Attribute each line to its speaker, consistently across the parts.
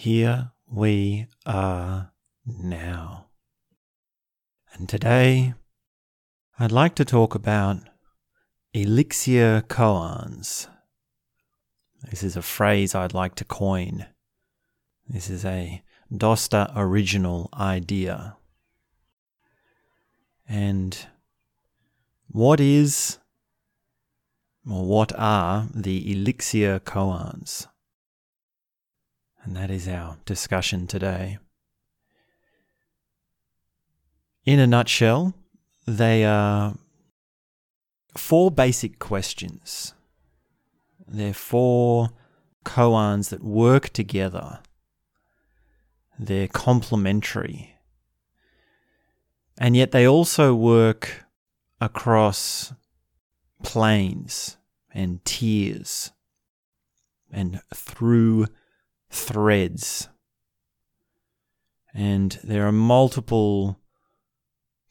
Speaker 1: Here we are now. And today, I'd like to talk about elixir koans. This is a phrase I'd like to coin. This is a Dosta original idea. And what is or what are the elixir koans? And that is our discussion today. In a nutshell, they are four basic questions. They're four koans that work together. They're complementary. And yet they also work across planes and tiers and through threads. And there are multiple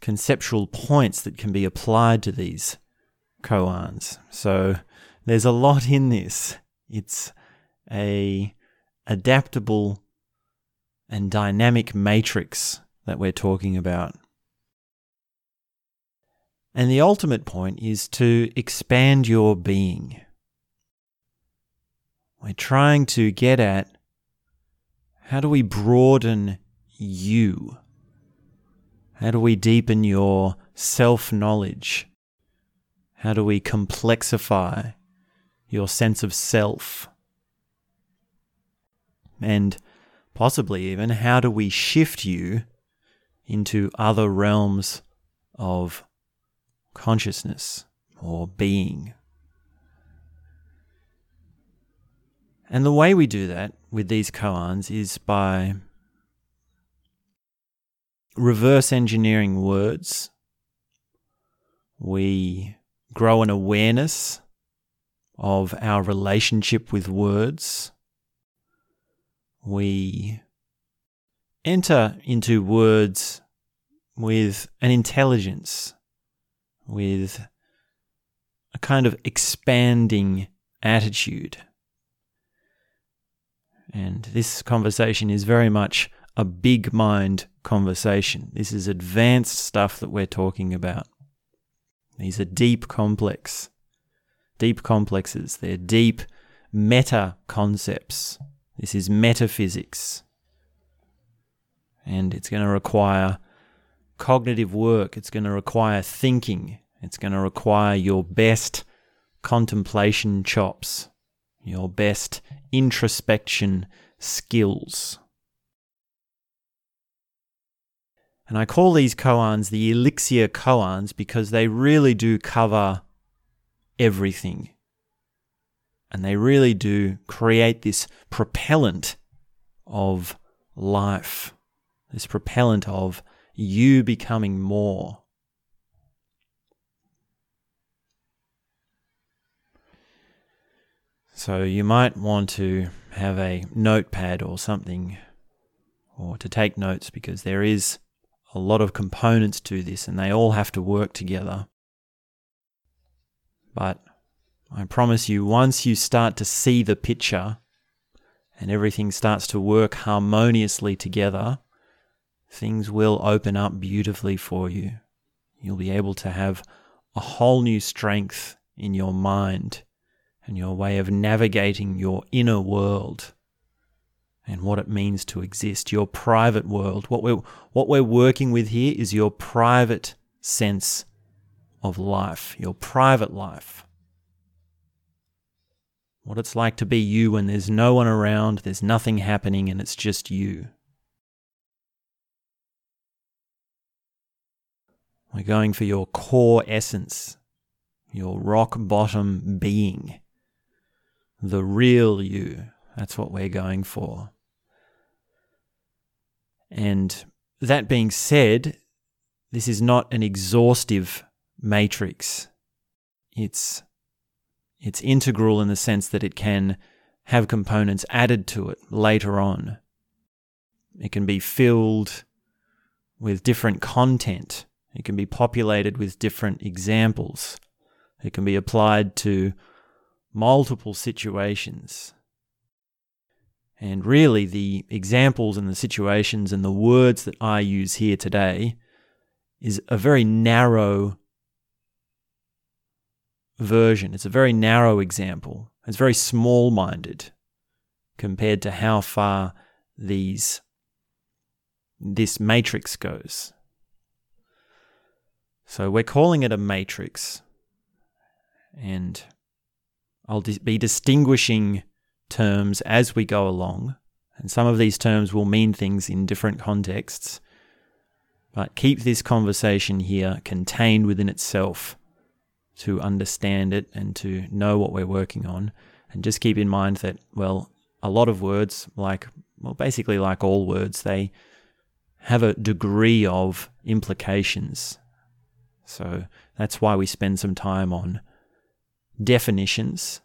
Speaker 1: conceptual points that can be applied to these koans. So there's a lot in this. It's a adaptable and dynamic matrix that we're talking about. And the ultimate point is to expand your being. We're trying to get at how do we broaden you? How do we deepen your self knowledge? How do we complexify your sense of self? And possibly even, how do we shift you into other realms of consciousness or being? And the way we do that with these koans is by reverse engineering words. We grow an awareness of our relationship with words. We enter into words with an intelligence, with a kind of expanding attitude. And this conversation is very much a big mind conversation. This is advanced stuff that we're talking about. These are deep complex, deep complexes. They're deep meta concepts. This is metaphysics. And it's going to require cognitive work. It's going to require thinking. It's going to require your best contemplation chops your best introspection skills. And I call these koans the elixir koans because they really do cover everything. And they really do create this propellant of life, this propellant of you becoming more. So you might want to have a notepad or something, or to take notes because there is a lot of components to this and they all have to work together. But I promise you, once you start to see the picture and everything starts to work harmoniously together, things will open up beautifully for you. You'll be able to have a whole new strength in your mind and your way of navigating your inner world and what it means to exist, your private world. What we're, what we're working with here is your private sense of life, your private life. What it's like to be you when there's no one around, there's nothing happening, and it's just you. We're going for your core essence, your rock bottom being the real you. That's what we're going for. And that being said, this is not an exhaustive matrix. It's it's integral in the sense that it can have components added to it later on. It can be filled with different content. It can be populated with different examples. It can be applied to multiple situations. And really, the examples and the situations and the words that I use here today is a very narrow version. It's a very narrow example. It's very small minded compared to how far these this matrix goes. So we're calling it a matrix. And I'll be distinguishing terms as we go along. And some of these terms will mean things in different contexts. But keep this conversation here contained within itself to understand it and to know what we're working on. And just keep in mind that, well, a lot of words, like, well, basically like all words, they have a degree of implications. So that's why we spend some time on definitions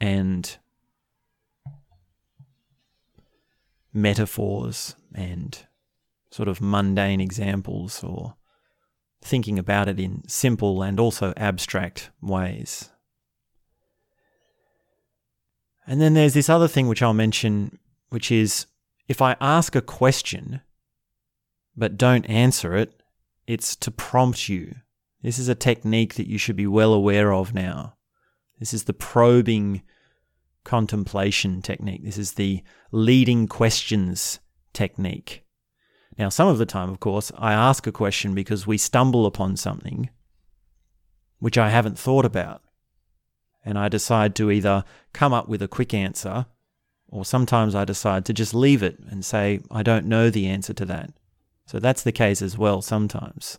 Speaker 1: and metaphors and sort of mundane examples or thinking about it in simple and also abstract ways. And then there's this other thing which I'll mention, which is if I ask a question but don't answer it, it's to prompt you. This is a technique that you should be well aware of now. This is the probing contemplation technique. This is the leading questions technique. Now, some of the time, of course, I ask a question because we stumble upon something which I haven't thought about. And I decide to either come up with a quick answer, or sometimes I decide to just leave it and say, I don't know the answer to that. So that's the case as well sometimes.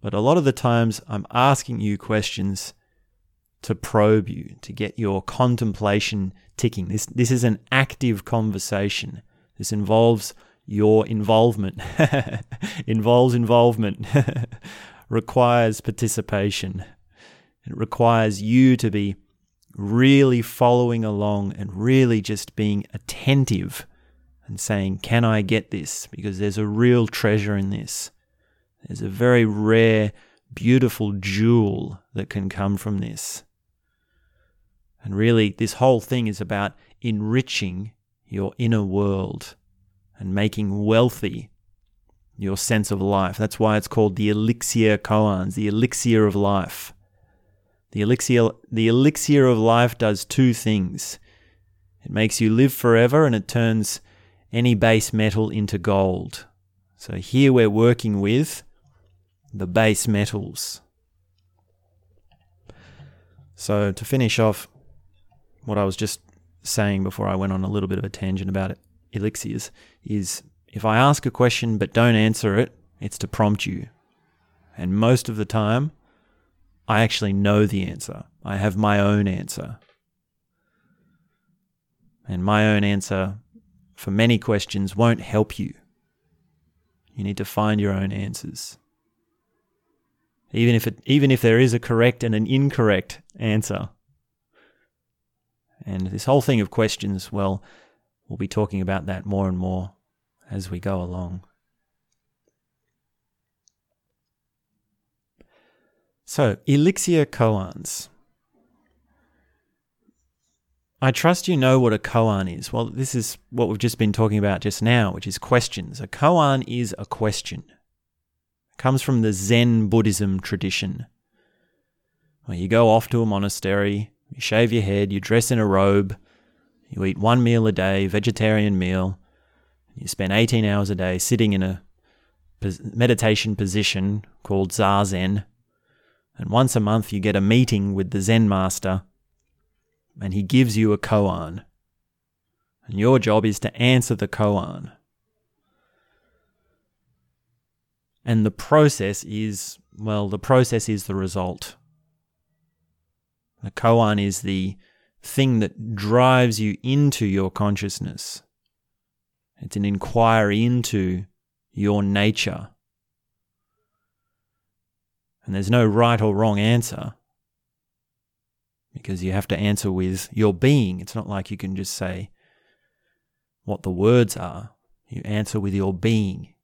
Speaker 1: But a lot of the times, I'm asking you questions to probe you, to get your contemplation ticking. This, this is an active conversation. This involves your involvement, involves involvement, requires participation. It requires you to be really following along and really just being attentive and saying, Can I get this? Because there's a real treasure in this. There's a very rare, beautiful jewel that can come from this. And really, this whole thing is about enriching your inner world and making wealthy your sense of life. That's why it's called the elixir koans, the elixir of life. The elixir, the elixir of life does two things. It makes you live forever and it turns any base metal into gold. So here we're working with the base metals. So to finish off, what I was just saying before I went on a little bit of a tangent about it, elixirs is if I ask a question but don't answer it, it's to prompt you. And most of the time, I actually know the answer. I have my own answer. And my own answer for many questions won't help you. You need to find your own answers. Even if it even if there is a correct and an incorrect answer, and this whole thing of questions, well, we'll be talking about that more and more as we go along. So, elixir koans. I trust you know what a koan is. Well, this is what we've just been talking about just now, which is questions. A koan is a question. It comes from the Zen Buddhism tradition. Well, you go off to a monastery, you shave your head, you dress in a robe, you eat one meal a day, vegetarian meal. You spend 18 hours a day sitting in a meditation position called Zazen. And once a month, you get a meeting with the Zen master, and he gives you a koan. And your job is to answer the koan. And the process is, well, the process is the result. The koan is the thing that drives you into your consciousness. It's an inquiry into your nature. And there's no right or wrong answer because you have to answer with your being. It's not like you can just say what the words are, you answer with your being.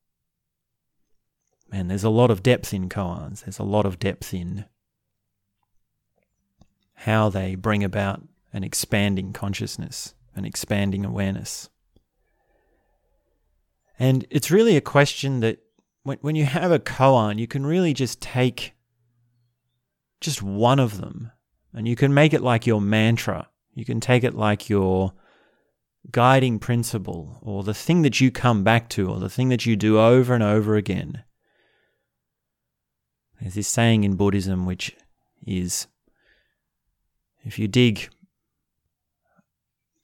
Speaker 1: And there's a lot of depth in koans, there's a lot of depth in how they bring about an expanding consciousness. an expanding awareness. And it's really a question that when, when you have a koan, you can really just take just one of them and you can make it like your mantra. You can take it like your guiding principle or the thing that you come back to or the thing that you do over and over again. There's this saying in Buddhism which is if you dig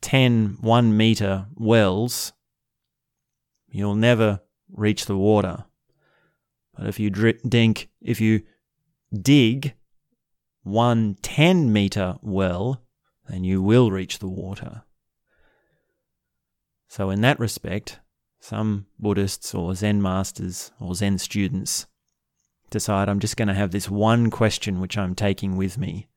Speaker 1: 10 one meter wells, you'll never reach the water. But if you dink, if you dig one 10 meter well, then you will reach the water. So, in that respect, some Buddhists or Zen masters or Zen students decide I'm just going to have this one question which I'm taking with me.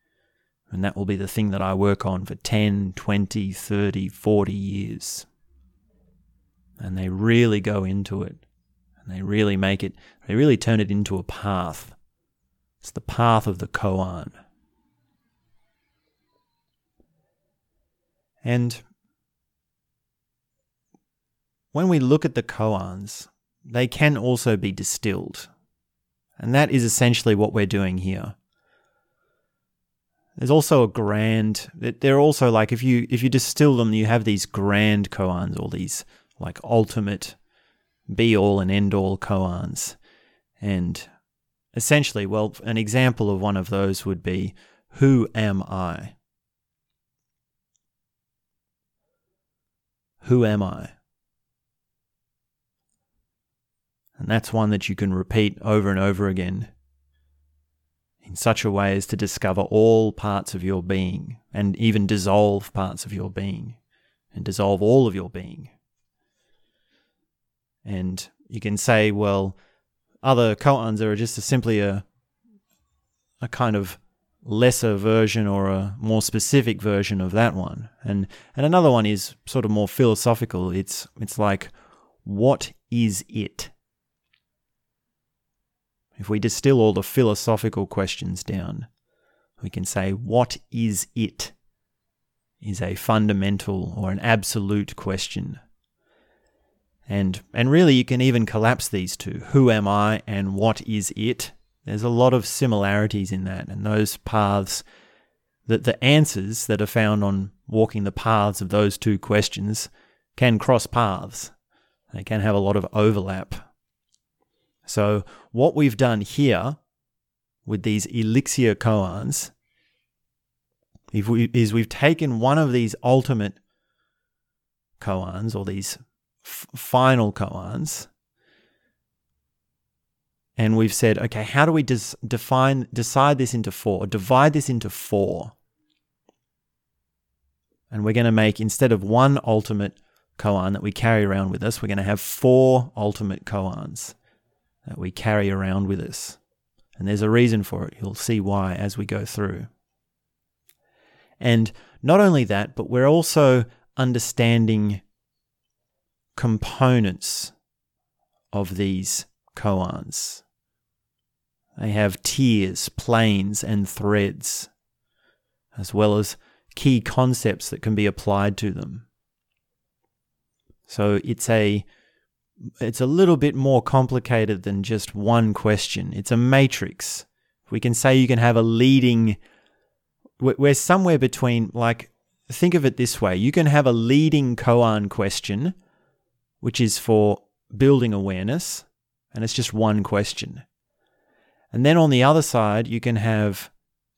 Speaker 1: And that will be the thing that I work on for 10, 20, 30, 40 years. And they really go into it. And they really make it, they really turn it into a path. It's the path of the koan. And when we look at the koans, they can also be distilled. And that is essentially what we're doing here. There's also a grand they're also like if you if you distill them you have these grand koans or these like ultimate be all and end all koans. And essentially, well, an example of one of those would be who am I? Who am I? And that's one that you can repeat over and over again in such a way as to discover all parts of your being and even dissolve parts of your being and dissolve all of your being. And you can say, well, other koans are just a simply a a kind of lesser version or a more specific version of that one. And and another one is sort of more philosophical. It's it's like what is it? If we distill all the philosophical questions down, we can say, What is it? is a fundamental or an absolute question. And, and really, you can even collapse these two who am I and what is it? There's a lot of similarities in that, and those paths, that the answers that are found on walking the paths of those two questions can cross paths. They can have a lot of overlap. So, what we've done here with these elixir koans is we've taken one of these ultimate koans or these f- final koans and we've said, okay, how do we des- define, decide this into four, divide this into four? And we're going to make, instead of one ultimate koan that we carry around with us, we're going to have four ultimate koans that we carry around with us. And there's a reason for it. You'll see why as we go through. And not only that, but we're also understanding components of these koans. They have tiers, planes, and threads, as well as key concepts that can be applied to them. So it's a it's a little bit more complicated than just one question. It's a matrix. We can say you can have a leading, we're somewhere between, like, think of it this way you can have a leading koan question, which is for building awareness, and it's just one question. And then on the other side, you can have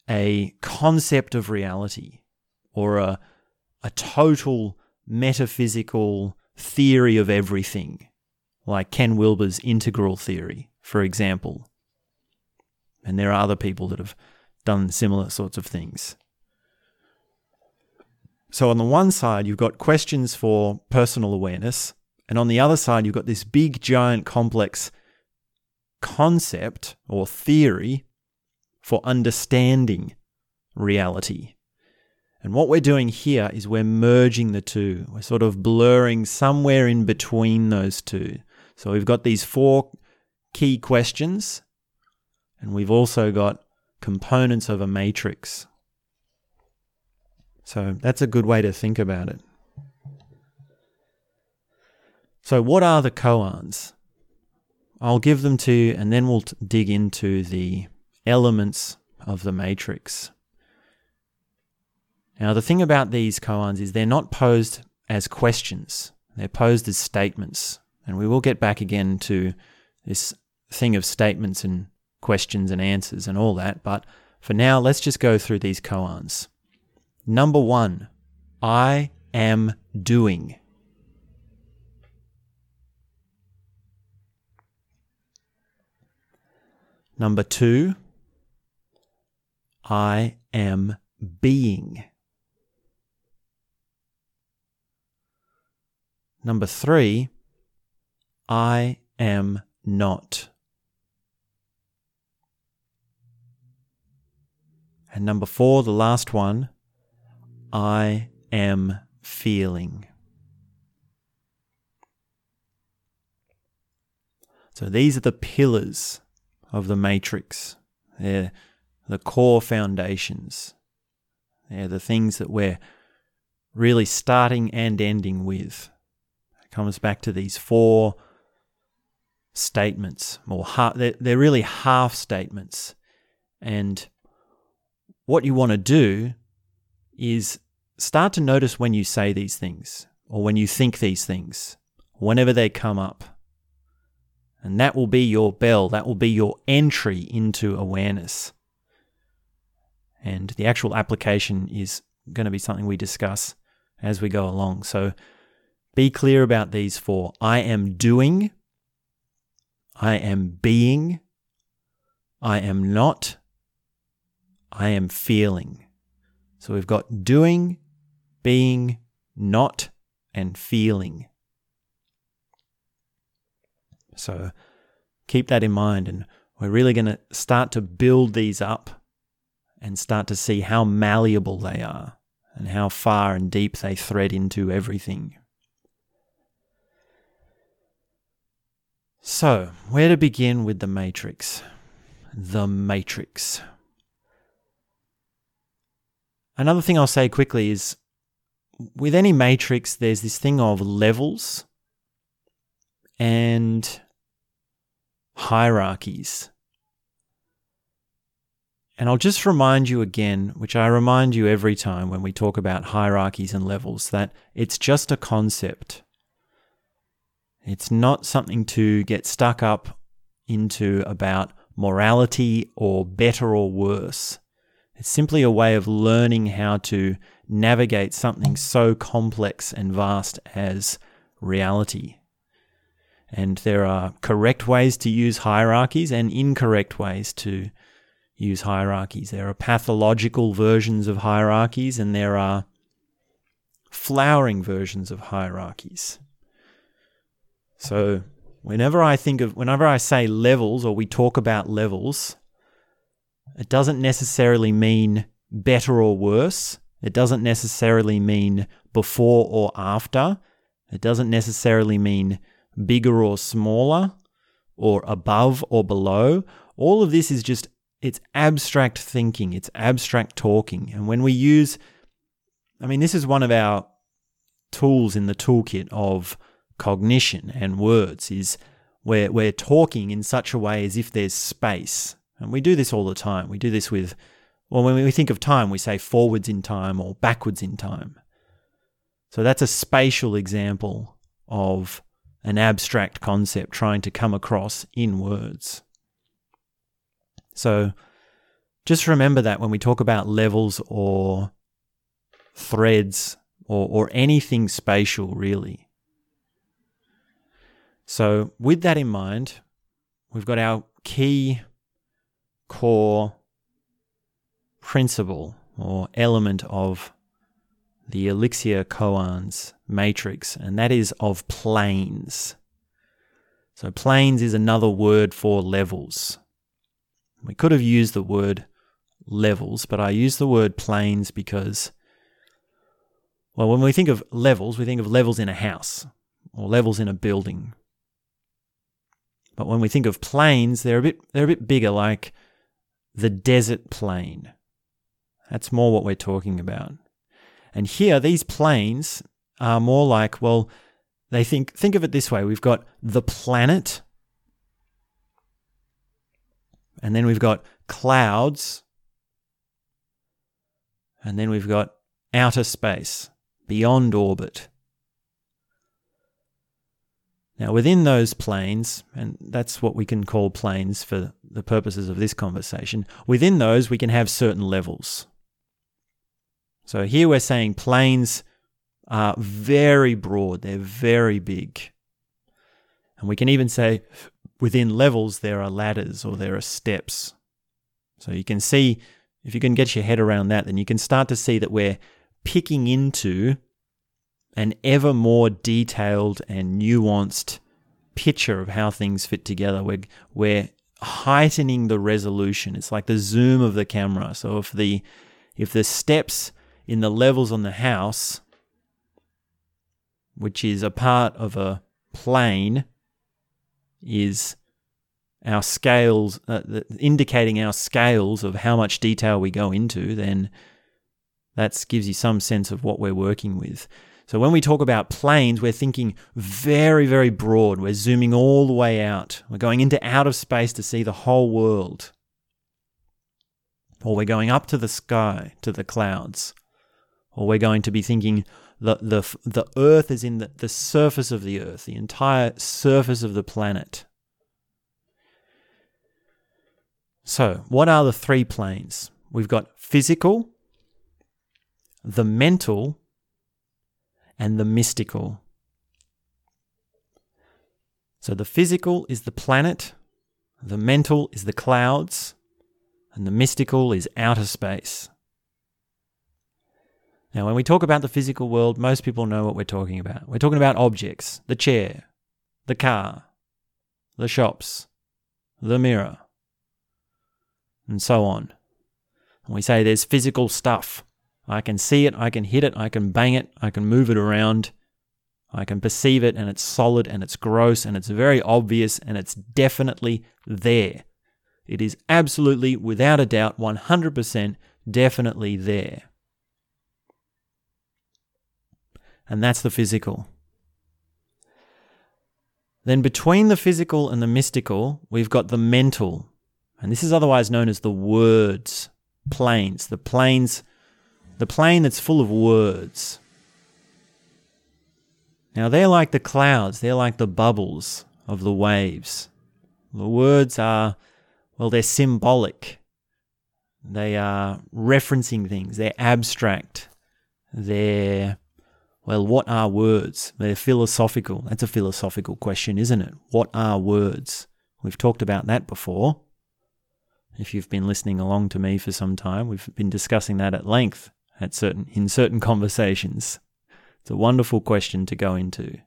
Speaker 1: a concept of reality or a, a total metaphysical theory of everything like Ken Wilber's integral theory, for example. And there are other people that have done similar sorts of things. So, on the one side, you've got questions for personal awareness, and on the other side, you've got this big, giant, complex concept or theory for understanding reality. And what we're doing here is we're merging the two. We're sort of blurring somewhere in between those two. So we've got these four key questions, and we've also got components of a matrix. So that's a good way to think about it. So, what are the koans? I'll give them to you and then we'll t- dig into the elements of the matrix. Now, the thing about these koans is they're not posed as questions, they're posed as statements. And we will get back again to this thing of statements and questions and answers and all that. But for now, let's just go through these koans. Number one, I am doing. Number two, I am being. Number three, I am not. And number four, the last one, I am feeling. So these are the pillars of the matrix. They're the core foundations. They're the things that we're really starting and ending with. It comes back to these four statements, or they're, they're really half statements. And what you want to do is start to notice when you say these things or when you think these things, whenever they come up. And that will be your bell, that will be your entry into awareness. And the actual application is going to be something we discuss as we go along. So be clear about these four I am doing, I am being, I am not, I am feeling. So we've got doing, being, not, and feeling. So keep that in mind, and we're really going to start to build these up and start to see how malleable they are and how far and deep they thread into everything. So, where to begin with the matrix? The matrix. Another thing I'll say quickly is with any matrix, there's this thing of levels and hierarchies. And I'll just remind you again, which I remind you every time when we talk about hierarchies and levels, that it's just a concept. It's not something to get stuck up into about morality or better or worse. It's simply a way of learning how to navigate something so complex and vast as reality. And there are correct ways to use hierarchies and incorrect ways to use hierarchies. There are pathological versions of hierarchies and there are flowering versions of hierarchies. So, whenever I think of, whenever I say levels or we talk about levels, it doesn't necessarily mean better or worse. It doesn't necessarily mean before or after. It doesn't necessarily mean bigger or smaller or above or below. All of this is just it's abstract thinking, it's abstract talking. And when we use I mean this is one of our tools in the toolkit of cognition and words is where we're talking in such a way as if there's space and we do this all the time. We do this with, well, when we think of time, we say forwards in time or backwards in time. So that's a spatial example of an abstract concept trying to come across in words. So just remember that when we talk about levels or threads or, or anything spatial, really. So, with that in mind, we've got our key core principle or element of the Elixir koans matrix, and that is of planes. So, planes is another word for levels. We could have used the word levels, but I use the word planes because, well, when we think of levels, we think of levels in a house or levels in a building. But when we think of plains, they're a bit they're a bit bigger, like the desert plain. That's more what we're talking about. And here, these planes are more like, well, they think think of it this way: we've got the planet, and then we've got clouds, and then we've got outer space beyond orbit. Now, within those planes, and that's what we can call planes for the purposes of this conversation, within those we can have certain levels. So here we're saying planes are very broad, they're very big. And we can even say within levels there are ladders or there are steps. So you can see, if you can get your head around that, then you can start to see that we're picking into an ever more detailed and nuanced picture of how things fit together. We're, we're heightening the resolution. It's like the zoom of the camera. So if the if the steps in the levels on the house, which is a part of a plane, is our scales, uh, indicating our scales of how much detail we go into, then that gives you some sense of what we're working with. So when we talk about planes, we're thinking very, very broad. We're zooming all the way out. We're going into outer space to see the whole world. Or we're going up to the sky, to the clouds. Or we're going to be thinking the, the, the earth is in the, the surface of the earth, the entire surface of the planet. So, what are the three planes? We've got physical, the mental, and the mystical. So the physical is the planet, the mental is the clouds, and the mystical is outer space. Now, when we talk about the physical world, most people know what we're talking about. We're talking about objects the chair, the car, the shops, the mirror, and so on. And we say there's physical stuff. I can see it, I can hit it, I can bang it, I can move it around, I can perceive it, and it's solid and it's gross and it's very obvious and it's definitely there. It is absolutely, without a doubt, 100% definitely there. And that's the physical. Then between the physical and the mystical, we've got the mental. And this is otherwise known as the words planes, the planes the plane that's full of words. Now, they're like the clouds, they're like the bubbles of the waves. The words are, well, they're symbolic. They are referencing things, they're abstract. They're, well, what are words? They're philosophical. That's a philosophical question, isn't it? What are words? We've talked about that before. If you've been listening along to me for some time, we've been discussing that at length at certain in certain conversations? It's a wonderful question to go into.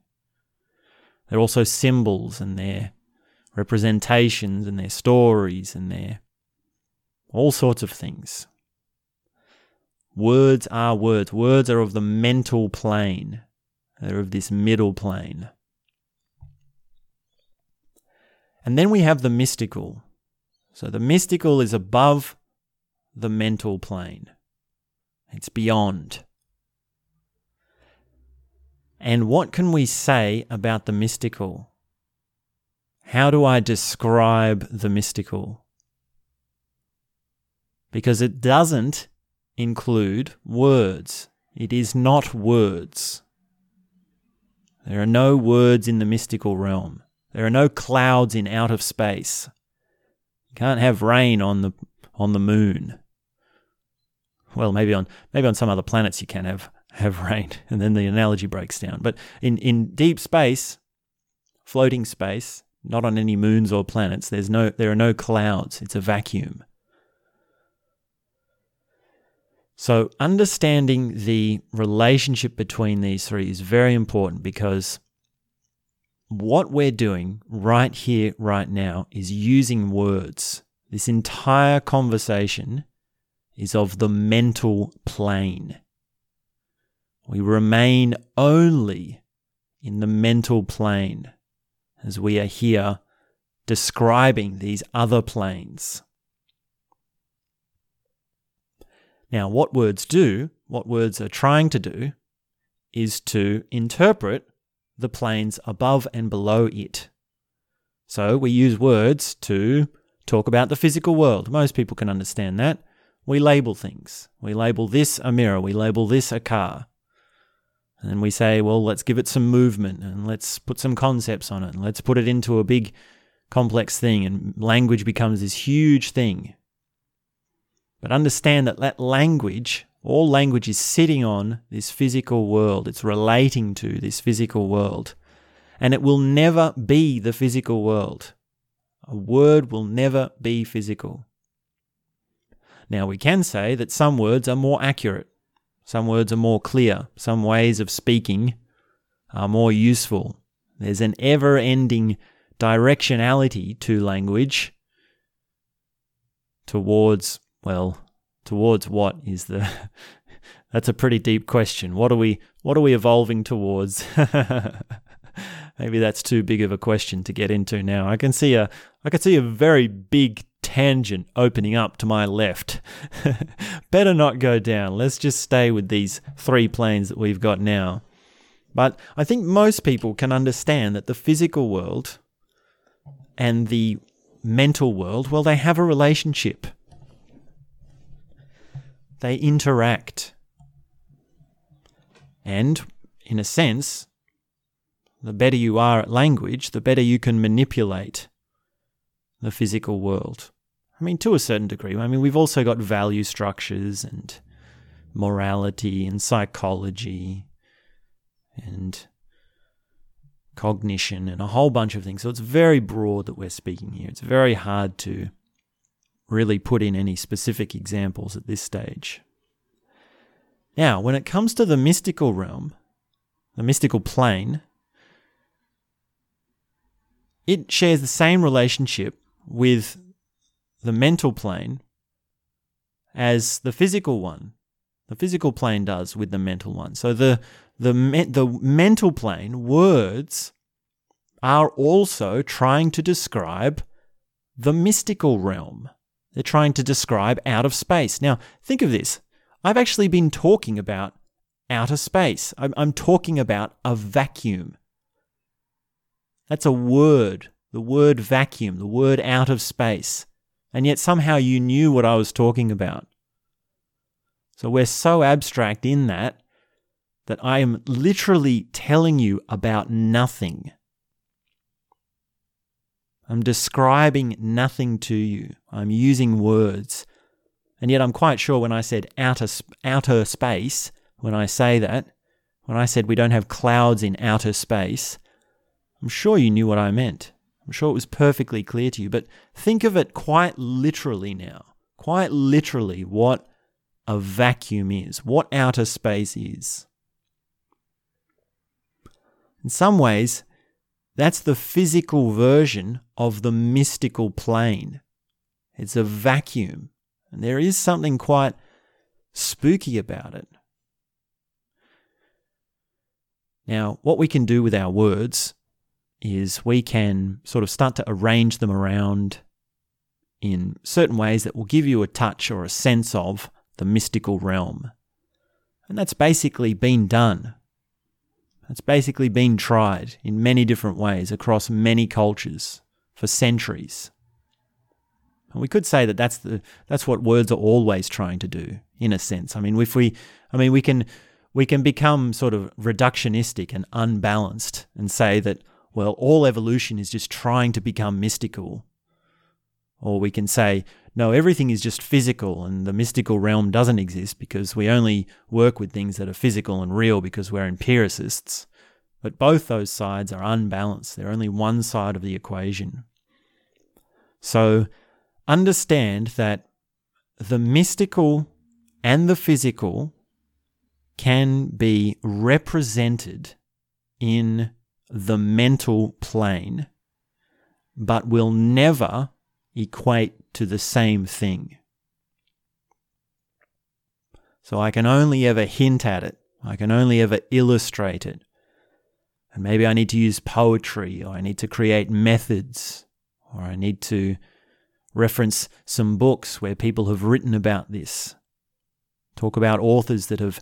Speaker 1: They're also symbols and their representations and their stories and their all sorts of things. Words are words. Words are of the mental plane. They're of this middle plane. And then we have the mystical. So the mystical is above the mental plane. It's beyond. And what can we say about the mystical? How do I describe the mystical? Because it doesn't include words. It is not words. There are no words in the mystical realm. There are no clouds in out of space. You can't have rain on the on the moon well, maybe on maybe on some other planets you can have have rain, and then the analogy breaks down. But in in deep space, floating space, not on any moons or planets, there's no there are no clouds. It's a vacuum. So understanding the relationship between these three is very important because what we're doing right here, right now, is using words. This entire conversation is of the mental plane. We remain only in the mental plane as we are here describing these other planes. Now, what words do, what words are trying to do, is to interpret the planes above and below it. So we use words to talk about the physical world. Most people can understand that. We label things. We label this a mirror. We label this a car. And then we say, well, let's give it some movement and let's put some concepts on it and let's put it into a big complex thing. And language becomes this huge thing. But understand that that language, all language is sitting on this physical world. It's relating to this physical world. And it will never be the physical world. A word will never be physical. Now, we can say that some words are more accurate, some words are more clear, some ways of speaking are more useful. There's an ever ending directionality to language towards, well, towards what is the. That's a pretty deep question. What are we what are we evolving towards? Maybe that's too big of a question to get into now. I can see a I can see a very big tangent opening up to my left. Better not go down. Let's just stay with these three planes that we've got now. But I think most people can understand that the physical world and the mental world, well, they have a relationship. They interact. And, in a sense, the better you are at language, the better you can manipulate the physical world. I mean, to a certain degree. I mean, we've also got value structures and morality and psychology and cognition and a whole bunch of things. So it's very broad that we're speaking here. It's very hard to really put in any specific examples at this stage. Now, when it comes to the mystical realm, the mystical plane, it shares the same relationship with the mental plane as the physical one. The physical plane does with the mental one. So the the the mental plane words are also trying to describe the mystical realm. They're trying to describe out of space. Now, think of this. I've actually been talking about outer space. I'm, I'm talking about a vacuum. That's a word the word vacuum, the word out of space, and yet somehow you knew what I was talking about. So we're so abstract in that that I am literally telling you about nothing. I'm describing nothing to you. I'm using words. And yet I'm quite sure when I said outer, outer space, when I say that, when I said we don't have clouds in outer space, I'm sure you knew what I meant. I'm sure it was perfectly clear to you, but think of it quite literally now. Quite literally, what a vacuum is, what outer space is. In some ways, that's the physical version of the mystical plane. It's a vacuum, and there is something quite spooky about it. Now, what we can do with our words is we can sort of start to arrange them around in certain ways that will give you a touch or a sense of the mystical realm. And that's basically been done. That's basically been tried in many different ways across many cultures for centuries. And we could say that that's the that's what words are always trying to do in a sense. I mean, if we I mean we can we can become sort of reductionistic and unbalanced and say that well, all evolution is just trying to become mystical. Or we can say, no, everything is just physical and the mystical realm doesn't exist because we only work with things that are physical and real because we're empiricists. But both those sides are unbalanced. They're only one side of the equation. So understand that the mystical and the physical can be represented in the mental plane, but will never equate to the same thing. So I can only ever hint at it, I can only ever illustrate it. And maybe I need to use poetry, or I need to create methods, or I need to reference some books where people have written about this. Talk about authors that have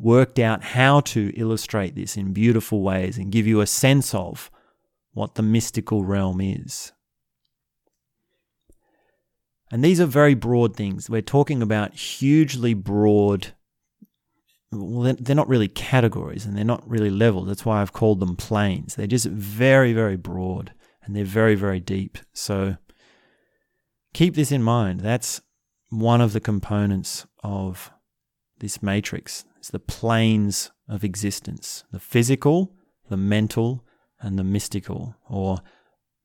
Speaker 1: worked out how to illustrate this in beautiful ways and give you a sense of what the mystical realm is. And these are very broad things. We're talking about hugely broad, well, they're not really categories and they're not really levels. That's why I've called them planes. They're just very, very broad and they're very, very deep. So keep this in mind. That's one of the components of this matrix. It's the planes of existence the physical, the mental, and the mystical, or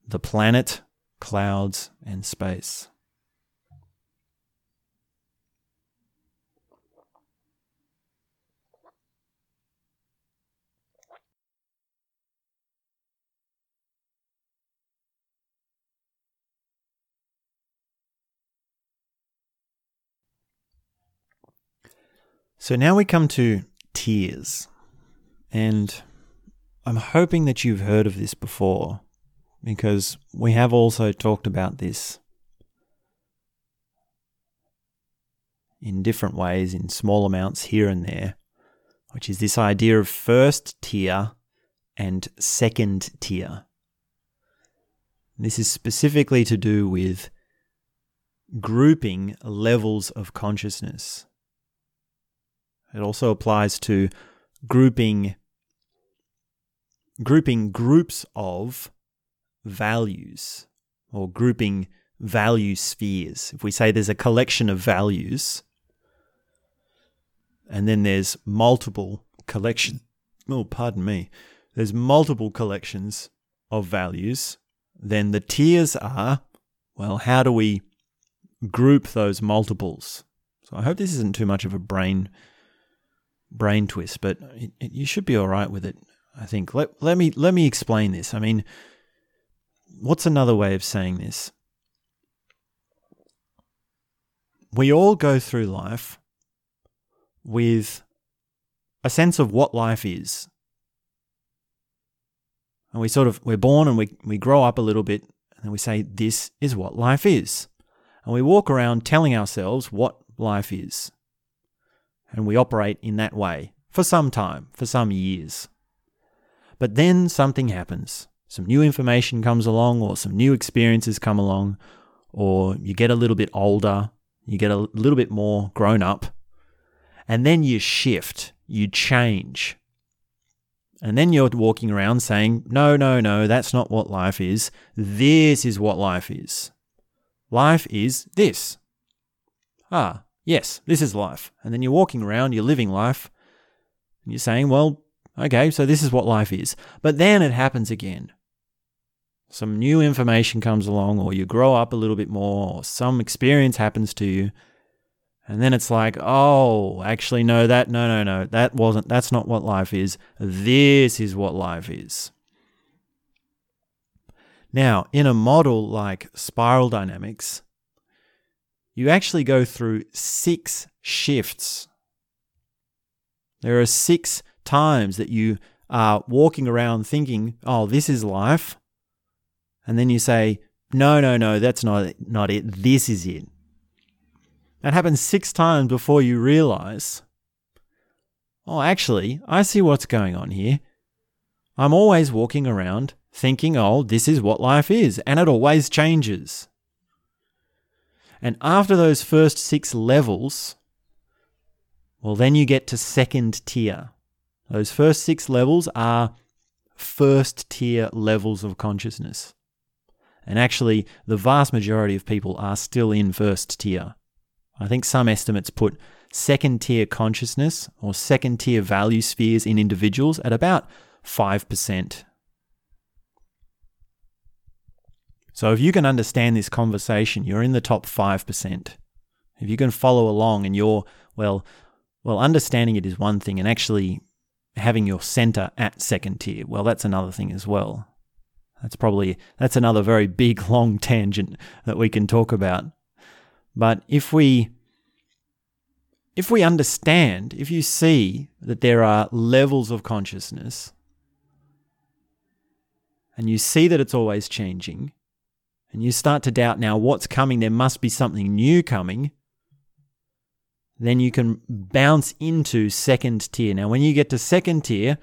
Speaker 1: the planet, clouds, and space. So now we come to tiers. And I'm hoping that you've heard of this before because we have also talked about this in different ways, in small amounts here and there, which is this idea of first tier and second tier. This is specifically to do with grouping levels of consciousness. It also applies to grouping grouping groups of values or grouping value spheres. If we say there's a collection of values and then there's multiple collection oh pardon me there's multiple collections of values then the tiers are well how do we group those multiples so i hope this isn't too much of a brain brain twist, but it, it, you should be all right with it. I think. Let let me let me explain this. I mean, what's another way of saying this? We all go through life with a sense of what life is. And we sort of we're born and we we grow up a little bit and then we say this is what life is. And we walk around telling ourselves what life is. And we operate in that way for some time, for some years. But then something happens. Some new information comes along, or some new experiences come along, or you get a little bit older, you get a little bit more grown up, and then you shift, you change. And then you're walking around saying, no, no, no, that's not what life is. This is what life is. Life is this. Ah, Yes, this is life. And then you're walking around, you're living life, and you're saying, well, okay, so this is what life is. But then it happens again. Some new information comes along, or you grow up a little bit more, or some experience happens to you. And then it's like, oh, actually, no, that, no, no, no, that wasn't, that's not what life is. This is what life is. Now, in a model like spiral dynamics, you actually go through six shifts. There are six times that you are walking around thinking, oh, this is life. And then you say, no, no, no, that's not, not it. This is it. That happens six times before you realize, oh, actually, I see what's going on here. I'm always walking around thinking, oh, this is what life is, and it always changes. And after those first six levels, well, then you get to second tier. Those first six levels are first tier levels of consciousness. And actually, the vast majority of people are still in first tier. I think some estimates put second tier consciousness or second tier value spheres in individuals at about 5%. So if you can understand this conversation, you're in the top 5%. If you can follow along and you're, well, well, understanding it is one thing and actually having your center at second tier, well, that's another thing as well. That's probably, that's another very big, long tangent that we can talk about. But if we, if we understand, if you see that there are levels of consciousness and you see that it's always changing, and you start to doubt now what's coming, there must be something new coming, then you can bounce into second tier. Now, when you get to second tier,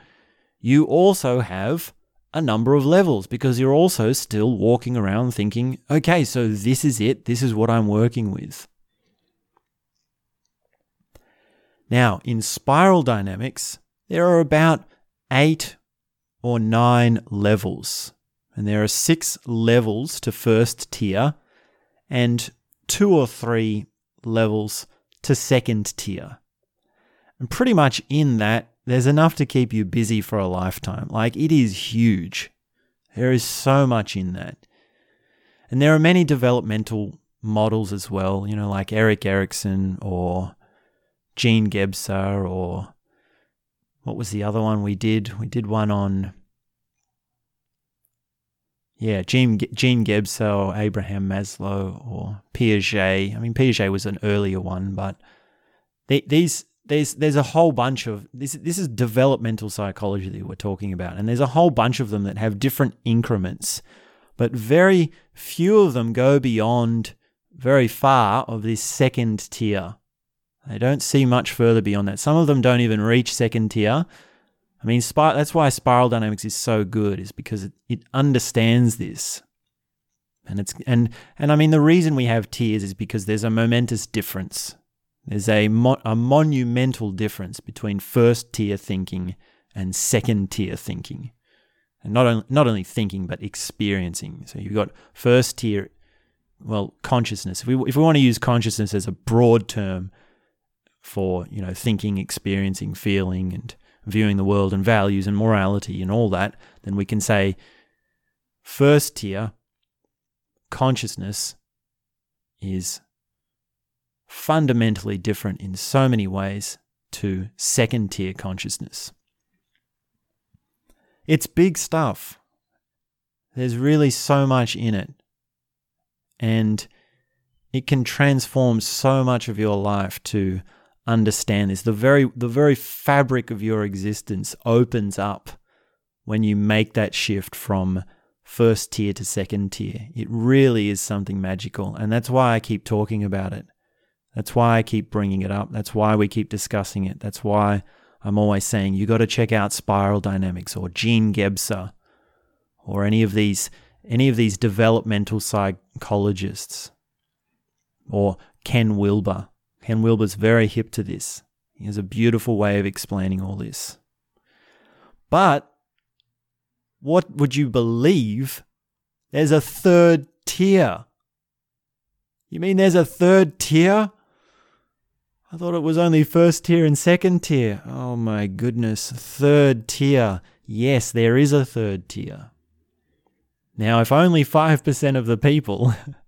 Speaker 1: you also have a number of levels because you're also still walking around thinking, okay, so this is it, this is what I'm working with. Now, in spiral dynamics, there are about eight or nine levels, and there are six levels to first tier and two or three levels to second tier. And pretty much in that, there's enough to keep you busy for a lifetime. Like it is huge. There is so much in that. And there are many developmental models as well, you know, like Erik Erikson or Jean Gebser or what was the other one we did? We did one on yeah, Jean Gebser or Abraham Maslow or Piaget. I mean, Piaget was an earlier one, but they, these there's there's a whole bunch of this this is developmental psychology that we're talking about and there's a whole bunch of them that have different increments but very few of them go beyond very far of this second tier they don't see much further beyond that some of them don't even reach second tier i mean spir- that's why spiral dynamics is so good is because it, it understands this and it's and and i mean the reason we have tiers is because there's a momentous difference there's a, mo- a monumental difference between first tier thinking and second tier thinking. And not, only not only thinking, but experiencing. So you've got first tier, well, consciousness. If we, if we want to use consciousness as a broad term for, you know, thinking, experiencing, feeling, and viewing the world and values and morality and all that, then we can say first tier consciousness is fundamentally different in so many ways to second tier consciousness. It's big stuff. There's really so much in it. And it can transform so much of your life to understand this. The very the very fabric of your existence opens up when you make that shift from first tier to second tier. It really is something magical, and that's why I keep talking about it. That's why I keep bringing it up. That's why we keep discussing it. That's why I'm always saying you got to check out Spiral Dynamics or Jean Gebser or any of these any of these developmental psychologists or Ken Wilber. Ken Wilber's very hip to this. He has a beautiful way of explaining all this. But what would you believe? There's a third tier. You mean there's a third tier? I thought it was only first tier and second tier. Oh my goodness. Third tier. Yes, there is a third tier. Now, if only 5% of the people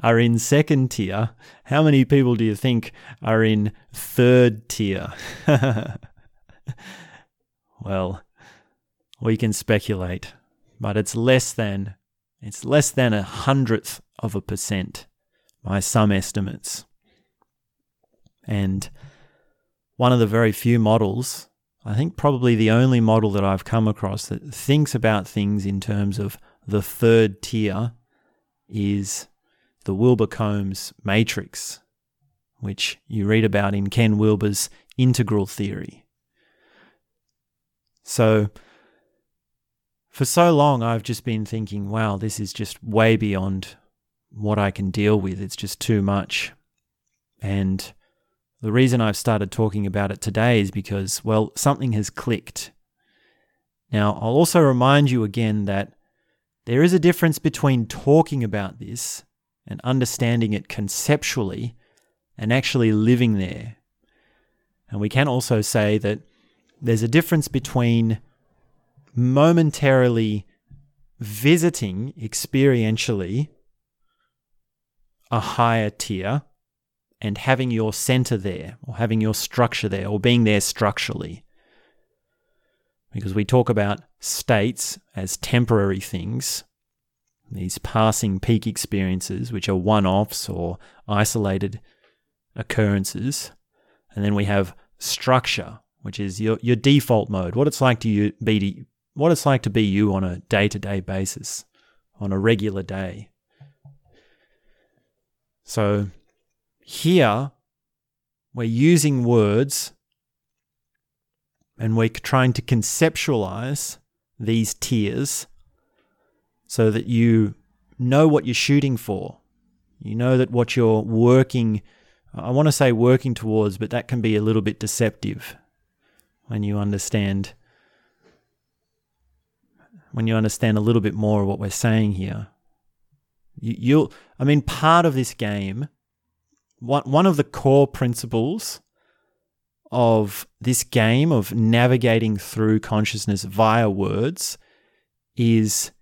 Speaker 1: are in second tier, how many people do you think are in third tier? well, we can speculate, but it's less than it's less than a hundredth of a percent by some estimates. And one of the very few models, I think probably the only model that I've come across that thinks about things in terms of the third tier is the Wilber Combs matrix, which you read about in Ken Wilber's integral theory. So, for so long, I've just been thinking, wow, this is just way beyond what I can deal with. It's just too much. And the reason I've started talking about it today is because, well, something has clicked. Now, I'll also remind you again that there is a difference between talking about this and understanding it conceptually and actually living there. And we can also say that there's a difference between momentarily visiting experientially a higher tier and having your center there, or having your structure there, or being there structurally. Because we talk about states as temporary things, these passing peak experiences, which are one offs or isolated occurrences. And then we have structure, which is your, your default mode, what it's like to you be to, what it's like to be you on a day to day basis, on a regular day. So here, we're using words and we're trying to conceptualize these tiers so that you know what you're shooting for. You know that what you're working, I want to say working towards, but that can be a little bit deceptive when you understand when you understand a little bit more of what we're saying here. You, you'll, I mean, part of this game, one one of the core principles of this game of navigating through consciousness via words is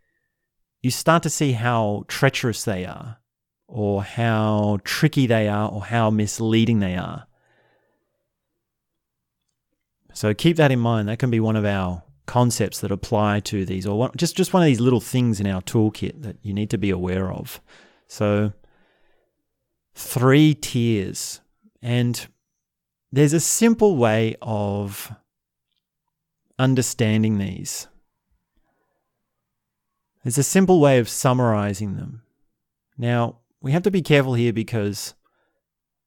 Speaker 1: you start to see how treacherous they are, or how tricky they are, or how misleading they are. So keep that in mind. That can be one of our concepts that apply to these, or just just one of these little things in our toolkit that you need to be aware of. So, three tiers, and there's a simple way of understanding these. There's a simple way of summarizing them. Now, we have to be careful here because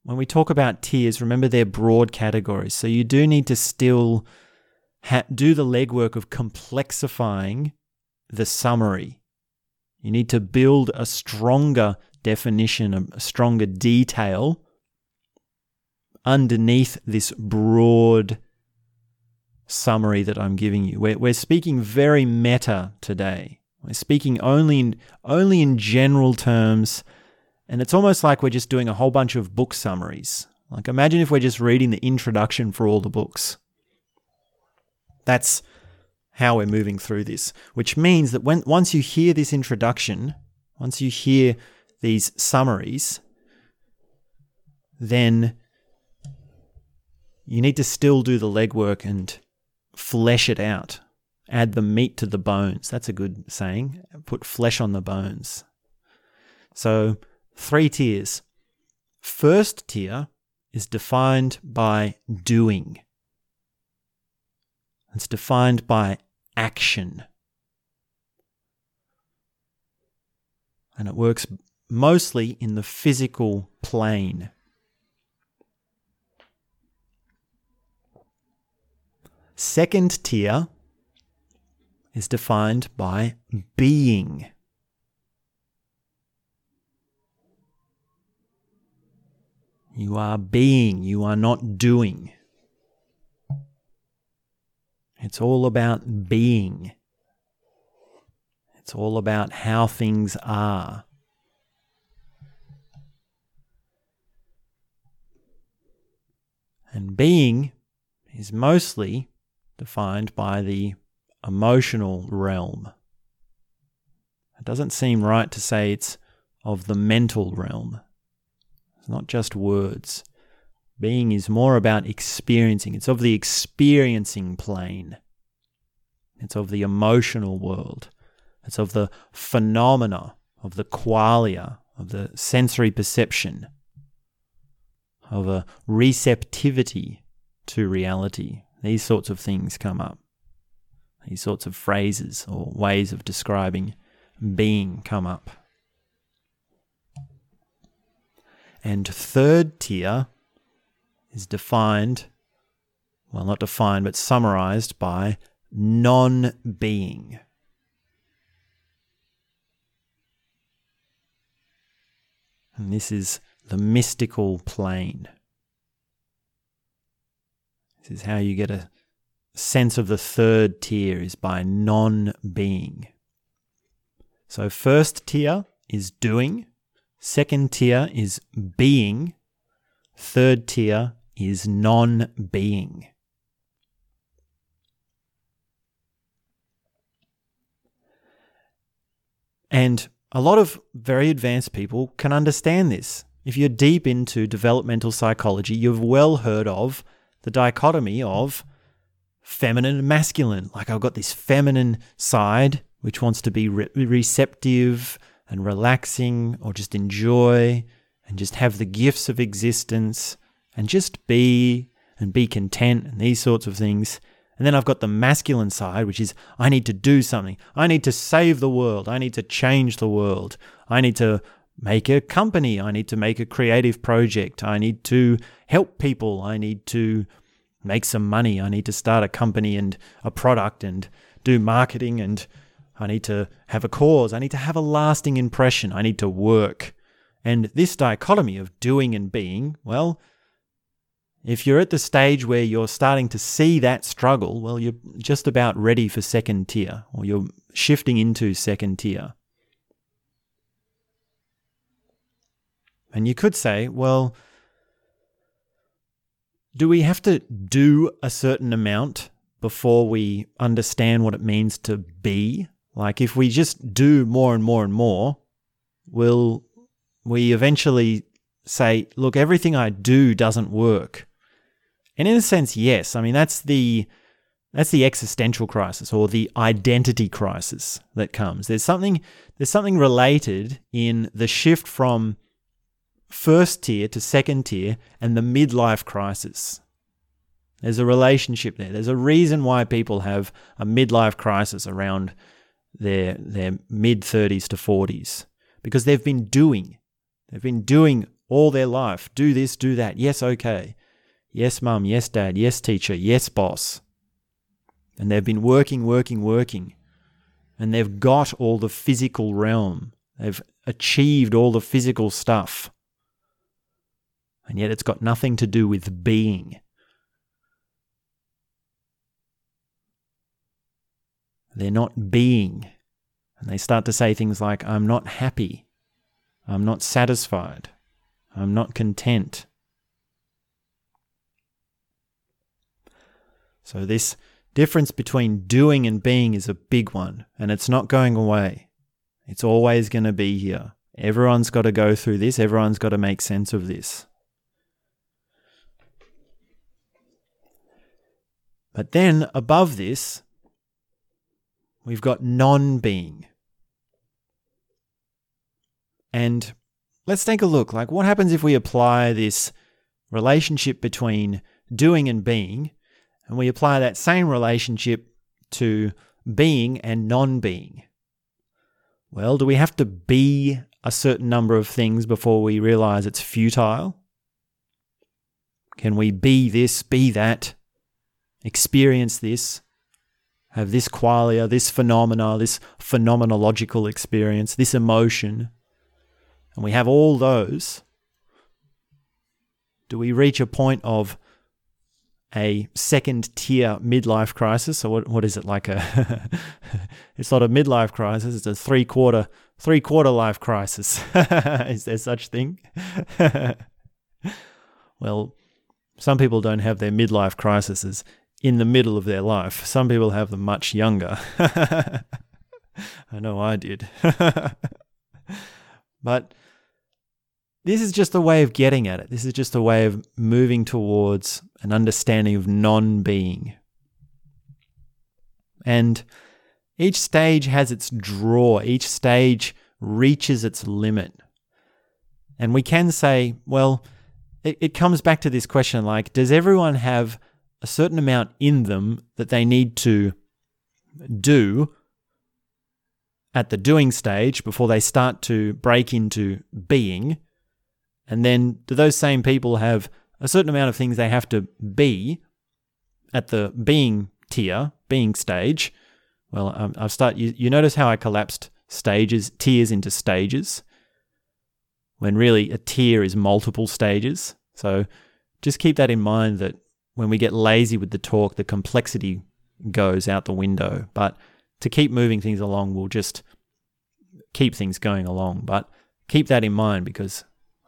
Speaker 1: when we talk about tiers, remember they're broad categories. So you do need to still ha- do the legwork of complexifying the summary. You need to build a stronger definition, a stronger detail underneath this broad summary that I'm giving you. We're, we're speaking very meta today. We're speaking only in, only in general terms, and it's almost like we're just doing a whole bunch of book summaries. Like, imagine if we're just reading the introduction for all the books. That's how we're moving through this, which means that when once you hear this introduction, once you hear these summaries, then you need to still do the legwork and flesh it out. Add the meat to the bones. That's a good saying. Put flesh on the bones. So, three tiers. First tier is defined by doing. It's defined by action. And it works mostly in the physical plane. Second tier is defined by being. You are being, you are not doing. It's all about being. It's all about how things are. And being is mostly defined by the emotional realm. It doesn't seem right to say it's of the mental realm. It's not just words. Being is more about experiencing, it's of the experiencing plane, it's of the emotional world, it's of the phenomena, of the qualia, of the sensory perception, of a receptivity to reality. These sorts of things come up. These sorts of phrases or ways of describing being come up. And third tier is defined, well, not defined, but summarized by non being. And this is the mystical plane. This is how you get a sense of the third tier is by non being. So, first tier is doing, second tier is being, third tier is non being. And a lot of very advanced people can understand this. If you're deep into developmental psychology, you've well heard of the dichotomy of feminine and masculine. Like I've got this feminine side, which wants to be re- receptive and relaxing or just enjoy and just have the gifts of existence and just be and be content and these sorts of things. And then I've got the masculine side, which is I need to do something. I need to save the world. I need to change the world. I need to make a company. I need to make a creative project. I need to help people. I need to make some money. I need to start a company and a product and do marketing and I need to have a cause. I need to have a lasting impression. I need to work. And this dichotomy of doing and being, well, if you're at the stage where you're starting to see that struggle, well, you're just about ready for second tier, or you're shifting into second tier. And you could say, well, do we have to do a certain amount before we understand what it means to be? Like, if we just do more and more and more, will we eventually say, look, everything I do doesn't work? And in a sense, yes. I mean, that's the that's the existential crisis or the identity crisis that comes. There's something there's something related in the shift from first tier to second tier and the midlife crisis. There's a relationship there. There's a reason why people have a midlife crisis around their their mid 30s to 40s because they've been doing. They've been doing all their life. Do this, do that. Yes, okay. Yes, mum. Yes, dad. Yes, teacher. Yes, boss. And they've been working, working, working. And they've got all the physical realm. They've achieved all the physical stuff and yet it's got nothing to do with being. They're not being. And they start to say things like, I'm not happy. I'm not satisfied. I'm not content. So, this difference between doing and being is a big one, and it's not going away. It's always going to be here. Everyone's got to go through this, everyone's got to make sense of this. But then above this, we've got non being. And let's take a look. Like, what happens if we apply this relationship between doing and being, and we apply that same relationship to being and non being? Well, do we have to be a certain number of things before we realize it's futile? Can we be this, be that, experience this, have this qualia, this phenomena, this phenomenological experience, this emotion, and we have all those, do we reach a point of a second tier midlife crisis? Or what, what is it like a it's not a midlife crisis, it's a three quarter three quarter life crisis. is there such thing? well, some people don't have their midlife crises in the middle of their life. Some people have them much younger. I know I did. but this is just a way of getting at it. This is just a way of moving towards an understanding of non being. And each stage has its draw, each stage reaches its limit. And we can say, well, it, it comes back to this question like, does everyone have a certain amount in them that they need to do at the doing stage before they start to break into being. And then do those same people have a certain amount of things they have to be at the being tier, being stage? Well, um, I've start. You, you notice how I collapsed stages, tiers into stages, when really a tier is multiple stages. So just keep that in mind that when we get lazy with the talk, the complexity goes out the window. But to keep moving things along, we'll just keep things going along. But keep that in mind because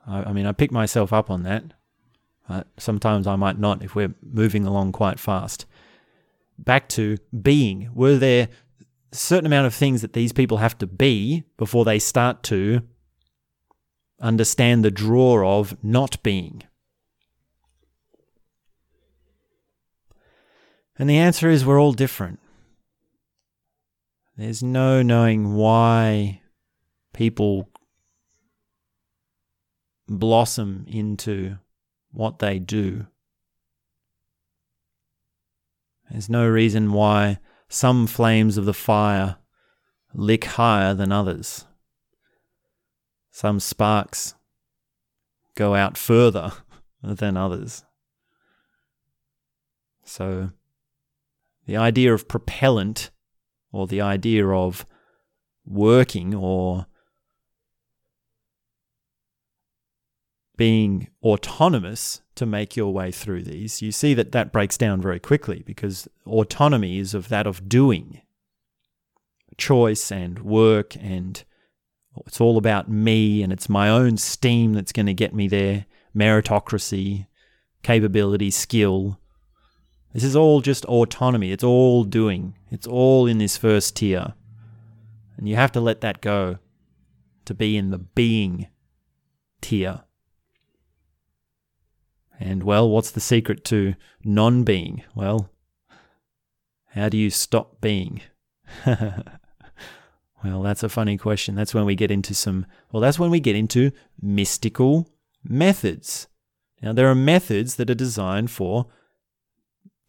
Speaker 1: I, I mean, I pick myself up on that. But sometimes I might not if we're moving along quite fast. Back to being. Were there a certain amount of things that these people have to be before they start to understand the draw of not being? And the answer is we're all different. There's no knowing why people blossom into what they do. There's no reason why some flames of the fire lick higher than others. Some sparks go out further than others. So, the idea of propellant or the idea of working or being autonomous to make your way through these, you see that that breaks down very quickly because autonomy is of that of doing, choice and work, and it's all about me and it's my own steam that's going to get me there, meritocracy, capability, skill. This is all just autonomy. It's all doing. It's all in this first tier. And you have to let that go to be in the being tier. And well, what's the secret to non being? Well, how do you stop being? well, that's a funny question. That's when we get into some, well, that's when we get into mystical methods. Now, there are methods that are designed for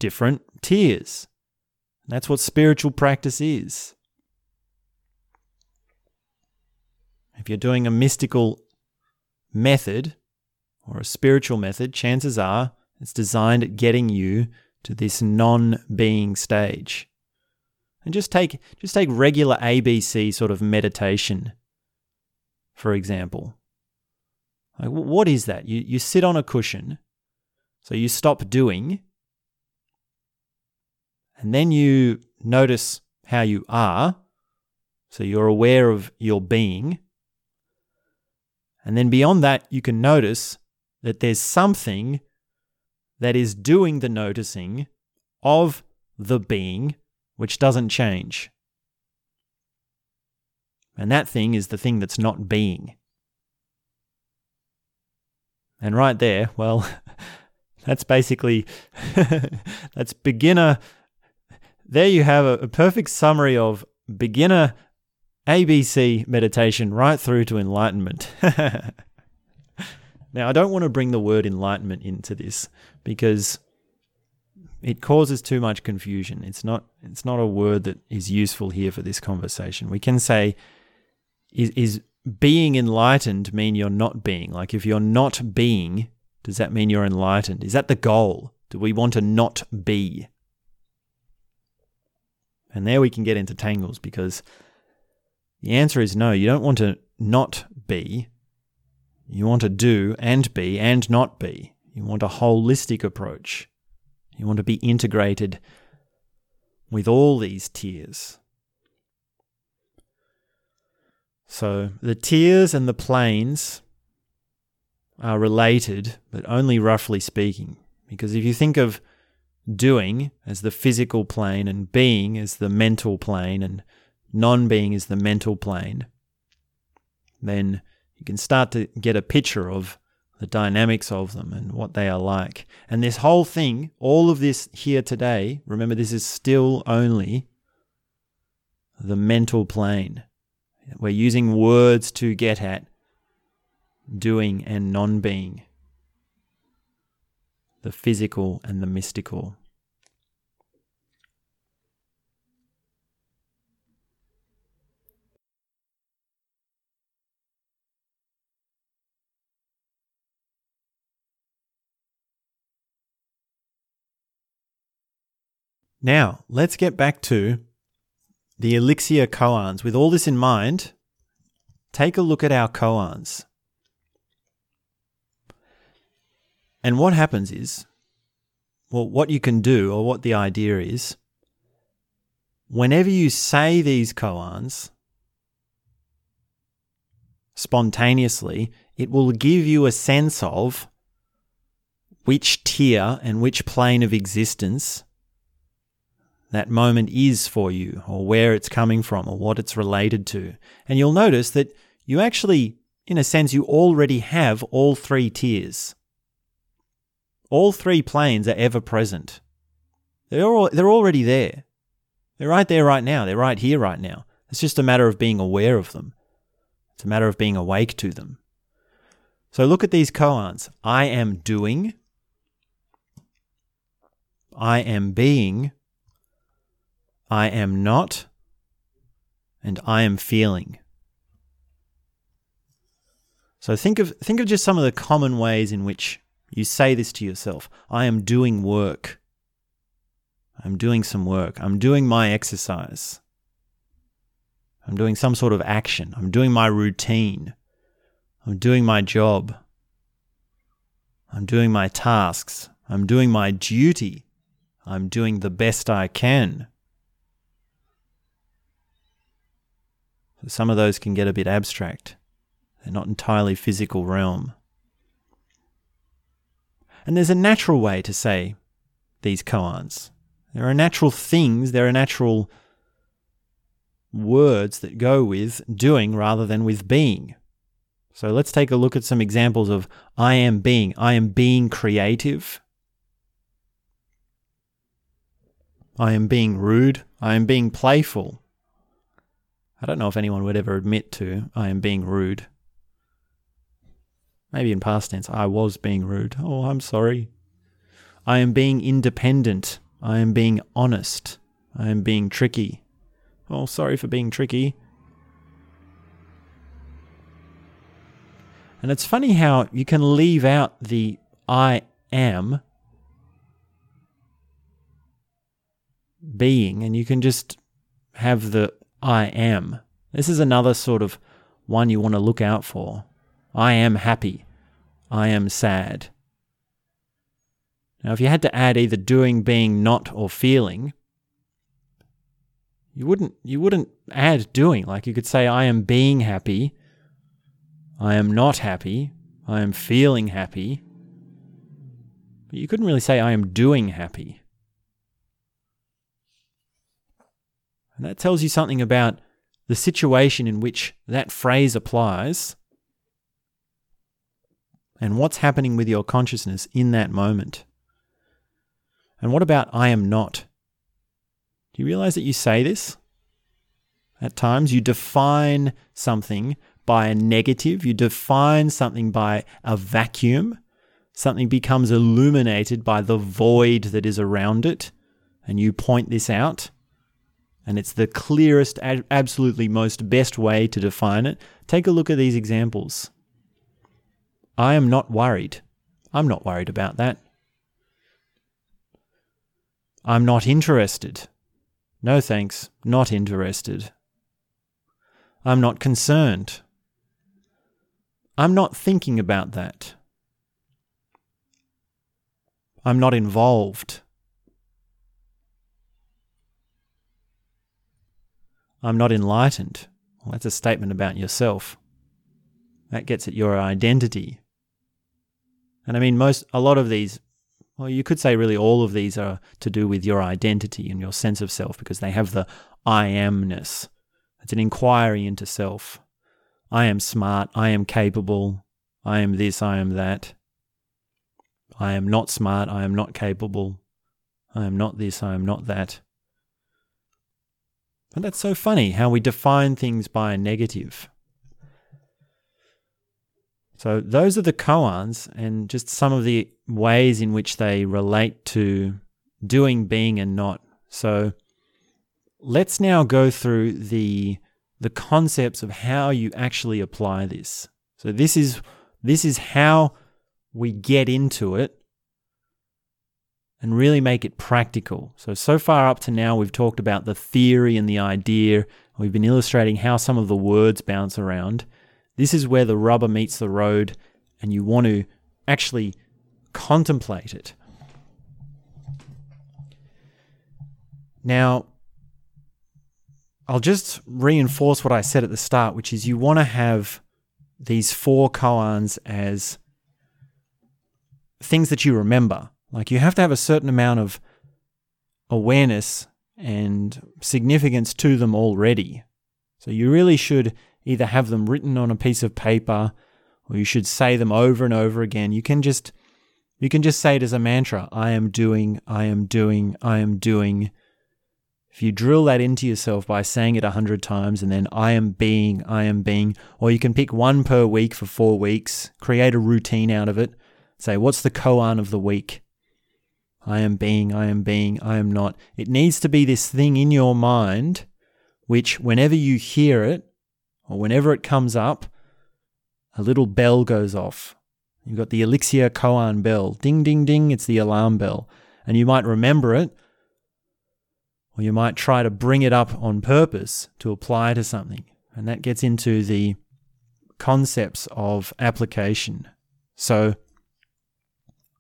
Speaker 1: different tiers. That's what spiritual practice is. If you're doing a mystical method, or a spiritual method, chances are it's designed at getting you to this non-being stage. And just take just take regular ABC sort of meditation, for example. Like, what is that? You you sit on a cushion, so you stop doing, and then you notice how you are. So you're aware of your being. And then beyond that, you can notice that there's something that is doing the noticing of the being which doesn't change. And that thing is the thing that's not being. And right there, well, that's basically that's beginner there you have a, a perfect summary of beginner ABC meditation right through to enlightenment. Now, I don't want to bring the word enlightenment into this because it causes too much confusion. It's not it's not a word that is useful here for this conversation. We can say is is being enlightened mean you're not being? Like if you're not being, does that mean you're enlightened? Is that the goal? Do we want to not be? And there we can get into tangles because the answer is no, you don't want to not be. You want to do and be and not be. You want a holistic approach. You want to be integrated with all these tiers. So the tiers and the planes are related, but only roughly speaking. Because if you think of doing as the physical plane and being as the mental plane and non being as the mental plane, then you can start to get a picture of the dynamics of them and what they are like. And this whole thing, all of this here today, remember, this is still only the mental plane. We're using words to get at doing and non being, the physical and the mystical. Now, let's get back to the Elixir koans. With all this in mind, take a look at our koans. And what happens is, well, what you can do, or what the idea is, whenever you say these koans spontaneously, it will give you a sense of which tier and which plane of existence that moment is for you, or where it's coming from, or what it's related to. And you'll notice that you actually, in a sense, you already have all three tiers. All three planes are ever present. They're, all, they're already there. They're right there right now. They're right here right now. It's just a matter of being aware of them. It's a matter of being awake to them. So look at these koans. I am doing. I am being. I am not, and I am feeling. So think of think of just some of the common ways in which you say this to yourself. I am doing work. I'm doing some work. I'm doing my exercise. I'm doing some sort of action. I'm doing my routine. I'm doing my job. I'm doing my tasks. I'm doing my duty. I'm doing the best I can. So some of those can get a bit abstract. They're not entirely physical realm. And there's a natural way to say these koans. There are natural things, there are natural words that go with doing rather than with being. So let's take a look at some examples of I am being. I am being creative. I am being rude. I am being playful. I don't know if anyone would ever admit to I am being rude. Maybe in past tense, I was being rude. Oh, I'm sorry. I am being independent. I am being honest. I am being tricky. Oh, sorry for being tricky. And it's funny how you can leave out the I am being and you can just have the I am. This is another sort of one you want to look out for. I am happy. I am sad. Now, if you had to add either doing, being, not, or feeling, you wouldn't you wouldn't add doing. Like you could say, I am being happy, I am not happy, I am feeling happy. But you couldn't really say I am doing happy. And that tells you something about the situation in which that phrase applies and what's happening with your consciousness in that moment. And what about I am not? Do you realize that you say this? At times, you define something by a negative, you define something by a vacuum. Something becomes illuminated by the void that is around it, and you point this out. And it's the clearest, absolutely most best way to define it. Take a look at these examples. I am not worried. I'm not worried about that. I'm not interested. No thanks, not interested. I'm not concerned. I'm not thinking about that. I'm not involved. I'm not enlightened. Well, that's a statement about yourself. That gets at your identity. And I mean, most, a lot of these, well, you could say really all of these are to do with your identity and your sense of self because they have the I amness. It's an inquiry into self. I am smart. I am capable. I am this. I am that. I am not smart. I am not capable. I am not this. I am not that. And that's so funny how we define things by a negative. So those are the koans and just some of the ways in which they relate to doing, being, and not. So let's now go through the the concepts of how you actually apply this. So this is this is how we get into it and really make it practical. So so far up to now we've talked about the theory and the idea. We've been illustrating how some of the words bounce around. This is where the rubber meets the road and you want to actually contemplate it. Now, I'll just reinforce what I said at the start, which is you want to have these four koans as things that you remember. Like you have to have a certain amount of awareness and significance to them already. So you really should either have them written on a piece of paper or you should say them over and over again. You can just you can just say it as a mantra. I am doing, I am doing, I am doing. If you drill that into yourself by saying it a hundred times and then I am being, I am being, or you can pick one per week for four weeks, create a routine out of it. Say, what's the koan of the week? I am being, I am being, I am not. It needs to be this thing in your mind which, whenever you hear it, or whenever it comes up, a little bell goes off. You've got the Elixir Koan bell. Ding, ding, ding. It's the alarm bell. And you might remember it, or you might try to bring it up on purpose to apply to something. And that gets into the concepts of application. So,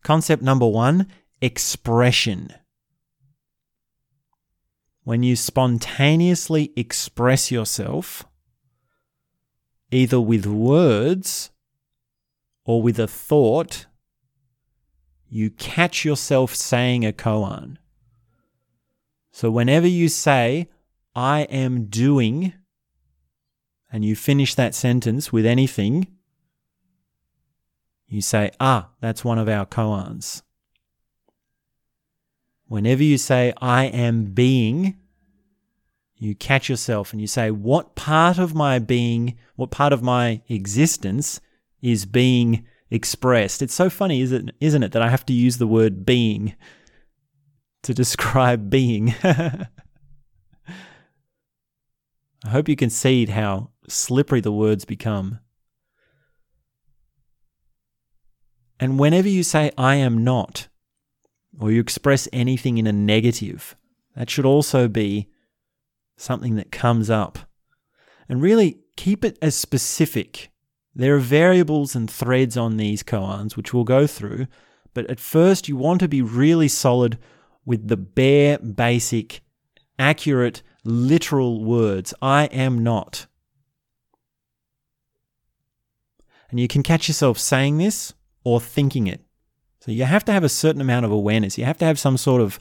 Speaker 1: concept number one expression. When you spontaneously express yourself, either with words or with a thought, you catch yourself saying a koan. So whenever you say, I am doing, and you finish that sentence with anything, you say, ah, that's one of our koans. Whenever you say, I am being, you catch yourself and you say, what part of my being, what part of my existence is being expressed? It's so funny, isn't, isn't it, that I have to use the word being to describe being. I hope you can see how slippery the words become. And whenever you say, I am not, or you express anything in a negative, that should also be something that comes up. And really keep it as specific. There are variables and threads on these koans, which we'll go through, but at first you want to be really solid with the bare, basic, accurate, literal words I am not. And you can catch yourself saying this or thinking it. So you have to have a certain amount of awareness. You have to have some sort of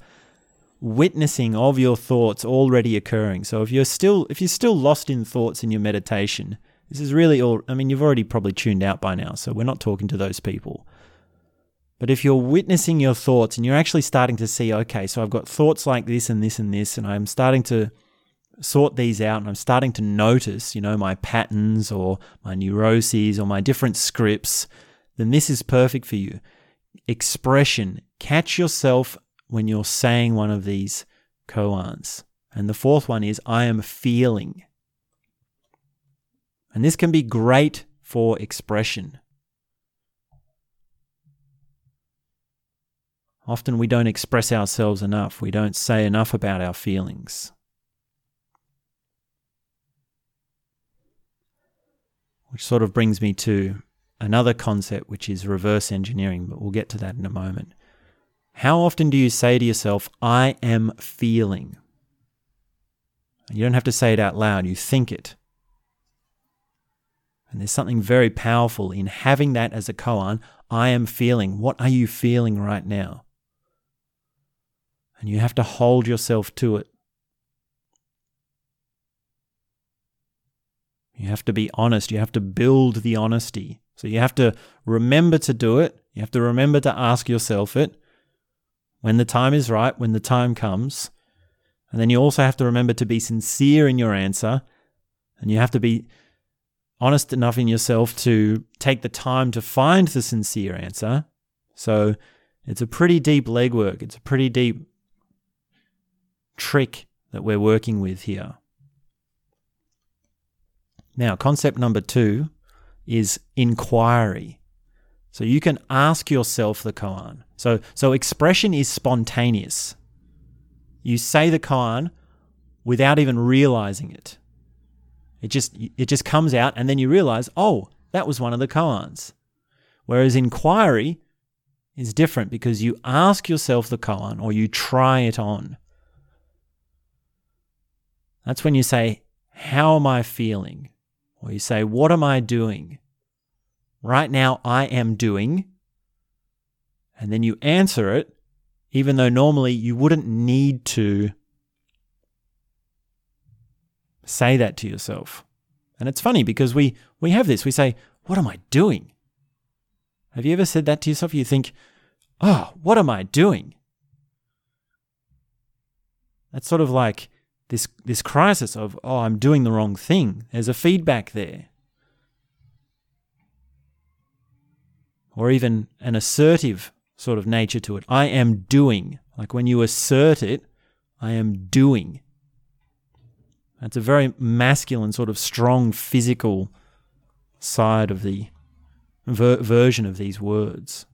Speaker 1: witnessing of your thoughts already occurring. So if you're still if you're still lost in thoughts in your meditation, this is really all I mean you've already probably tuned out by now, so we're not talking to those people. But if you're witnessing your thoughts and you're actually starting to see, okay, so I've got thoughts like this and this and this, and I'm starting to sort these out and I'm starting to notice, you know, my patterns or my neuroses or my different scripts, then this is perfect for you expression. Catch yourself when you're saying one of these koans. And the fourth one is I am feeling. And this can be great for expression. Often we don't express ourselves enough. We don't say enough about our feelings. Which sort of brings me to another concept, which is reverse engineering, but we'll get to that in a moment. How often do you say to yourself, I am feeling? You don't have to say it out loud, you think it. And there's something very powerful in having that as a koan. I am feeling. What are you feeling right now? And you have to hold yourself to it. You have to be honest. You have to build the honesty. So you have to remember to do it. You have to remember to ask yourself it when the time is right, when the time comes. And then you also have to remember to be sincere in your answer. And you have to be honest enough in yourself to take the time to find the sincere answer. So it's a pretty deep legwork. It's a pretty deep trick that we're working with here. Now, concept number two is inquiry. So you can ask yourself the koan. So, so expression is spontaneous. You say the koan without even realizing it. It just it just comes out and then you realize, oh, that was one of the koans. Whereas inquiry is different because you ask yourself the koan or you try it on. That's when you say, How am I feeling? Or you say, What am I doing? Right now, I am doing. And then you answer it, even though normally you wouldn't need to say that to yourself. And it's funny because we, we have this. We say, What am I doing? Have you ever said that to yourself? You think, Oh, what am I doing? That's sort of like this this crisis of oh I'm doing the wrong thing. There's a feedback there. Or even an assertive sort of nature to it. I am doing. Like when you assert it, I am doing. That's a very masculine, sort of strong physical side of the ver- version of these words.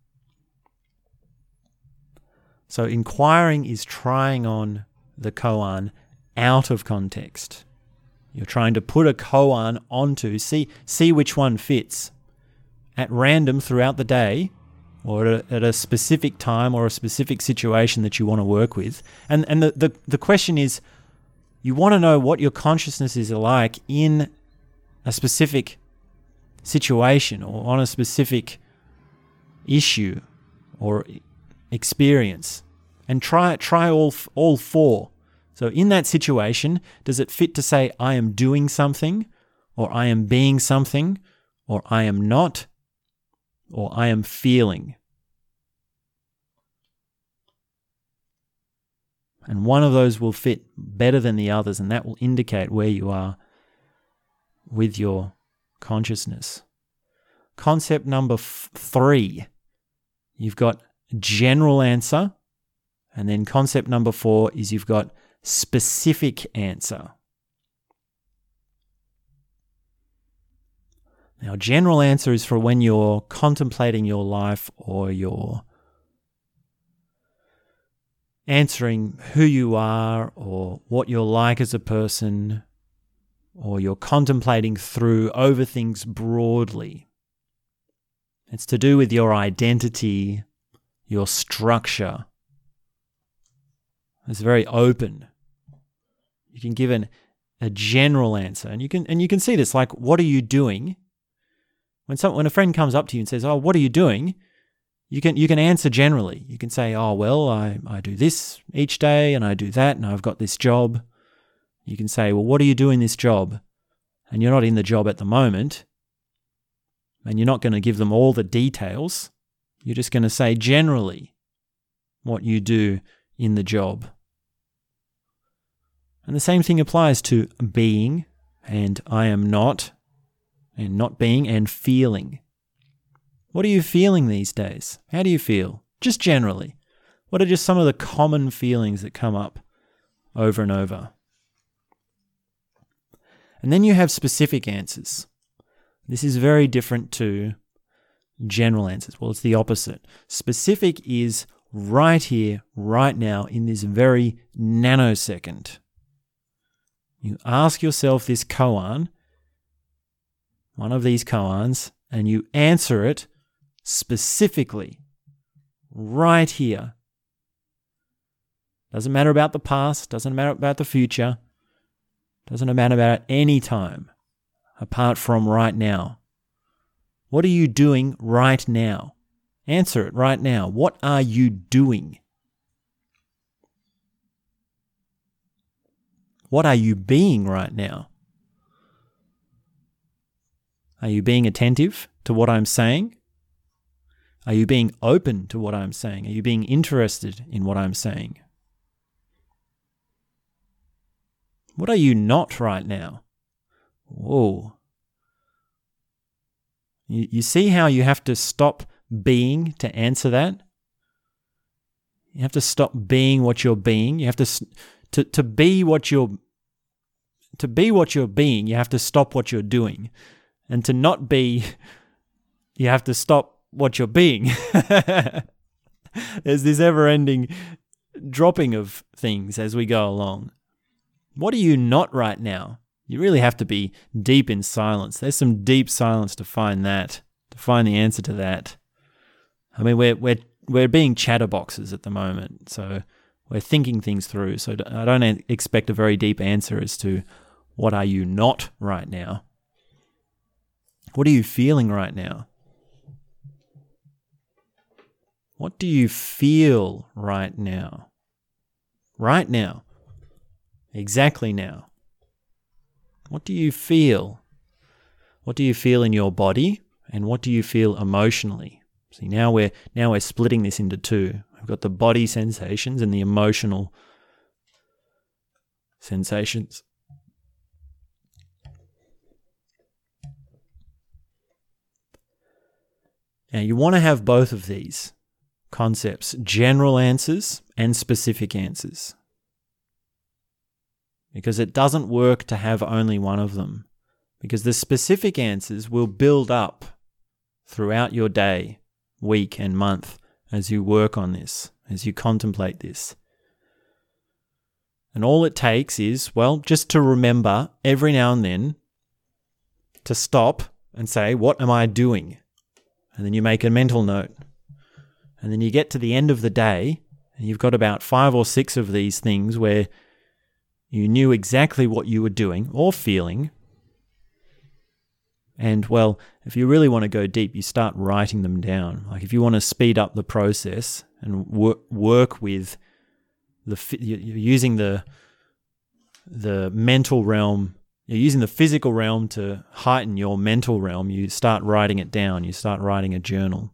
Speaker 1: So, inquiring is trying on the koan out of context. You're trying to put a koan onto, see, see which one fits at random throughout the day or at a, at a, specific time or a specific situation that you want to work with. And, and the, the, the question is you want to know what your consciousness is like in a specific situation or on a specific issue or experience and try try all all four. So in that situation, does it fit to say I am doing something or I am being something or I am not or I am feeling? And one of those will fit better than the others, and that will indicate where you are with your consciousness. Concept number f- three you've got general answer, and then concept number four is you've got specific answer. Now, general answer is for when you're contemplating your life or you're answering who you are or what you're like as a person, or you're contemplating through over things broadly. It's to do with your identity, your structure. It's very open. You can give an, a general answer, and you can and you can see this like, what are you doing? When some when a friend comes up to you and says, "Oh, what are you doing?" You can you can answer generally. You can say, "Oh, well, I I do this each day and I do that and I've got this job." You can say, "Well, what are you doing this job?" And you're not in the job at the moment. And you're not going to give them all the details. You're just going to say generally what you do in the job. And the same thing applies to being and I am not, and not being and feeling. What are you feeling these days? How do you feel? Just generally. What are just some of the common feelings that come up over and over? And then you have specific answers. This is very different to general answers. Well, it's the opposite. Specific is right here, right now, in this very nanosecond. You ask yourself this koan, one of these koans, and you answer it specifically right here. Doesn't matter about the past, doesn't matter about the future, doesn't matter about any time apart from right now. What are you doing right now? Answer it right now. What are you doing? What are you being right now? Are you being attentive to what I'm saying? Are you being open to what I'm saying? Are you being interested in what I'm saying? What are you not right now? Whoa. You, you see how you have to stop being to answer that? You have to stop being what you're being. You have to to to be what you're to be what you're being, you have to stop what you're doing. And to not be you have to stop what you're being. There's this ever ending dropping of things as we go along. What are you not right now? You really have to be deep in silence. There's some deep silence to find that, to find the answer to that. I mean, we're we're we're being chatterboxes at the moment, so we're thinking things through. So I don't expect a very deep answer as to what are you not right now. What are you feeling right now? What do you feel right now? Right now. Exactly now. What do you feel? What do you feel in your body and what do you feel emotionally? See now we're now we're splitting this into two. We've got the body sensations and the emotional sensations. Now you want to have both of these concepts general answers and specific answers. Because it doesn't work to have only one of them. Because the specific answers will build up throughout your day, week, and month as you work on this, as you contemplate this. And all it takes is, well, just to remember every now and then to stop and say, What am I doing? And then you make a mental note. And then you get to the end of the day, and you've got about five or six of these things where you knew exactly what you were doing or feeling. And well, if you really want to go deep, you start writing them down. Like if you want to speed up the process and work, work with the you're using the the mental realm you're using the physical realm to heighten your mental realm you start writing it down you start writing a journal.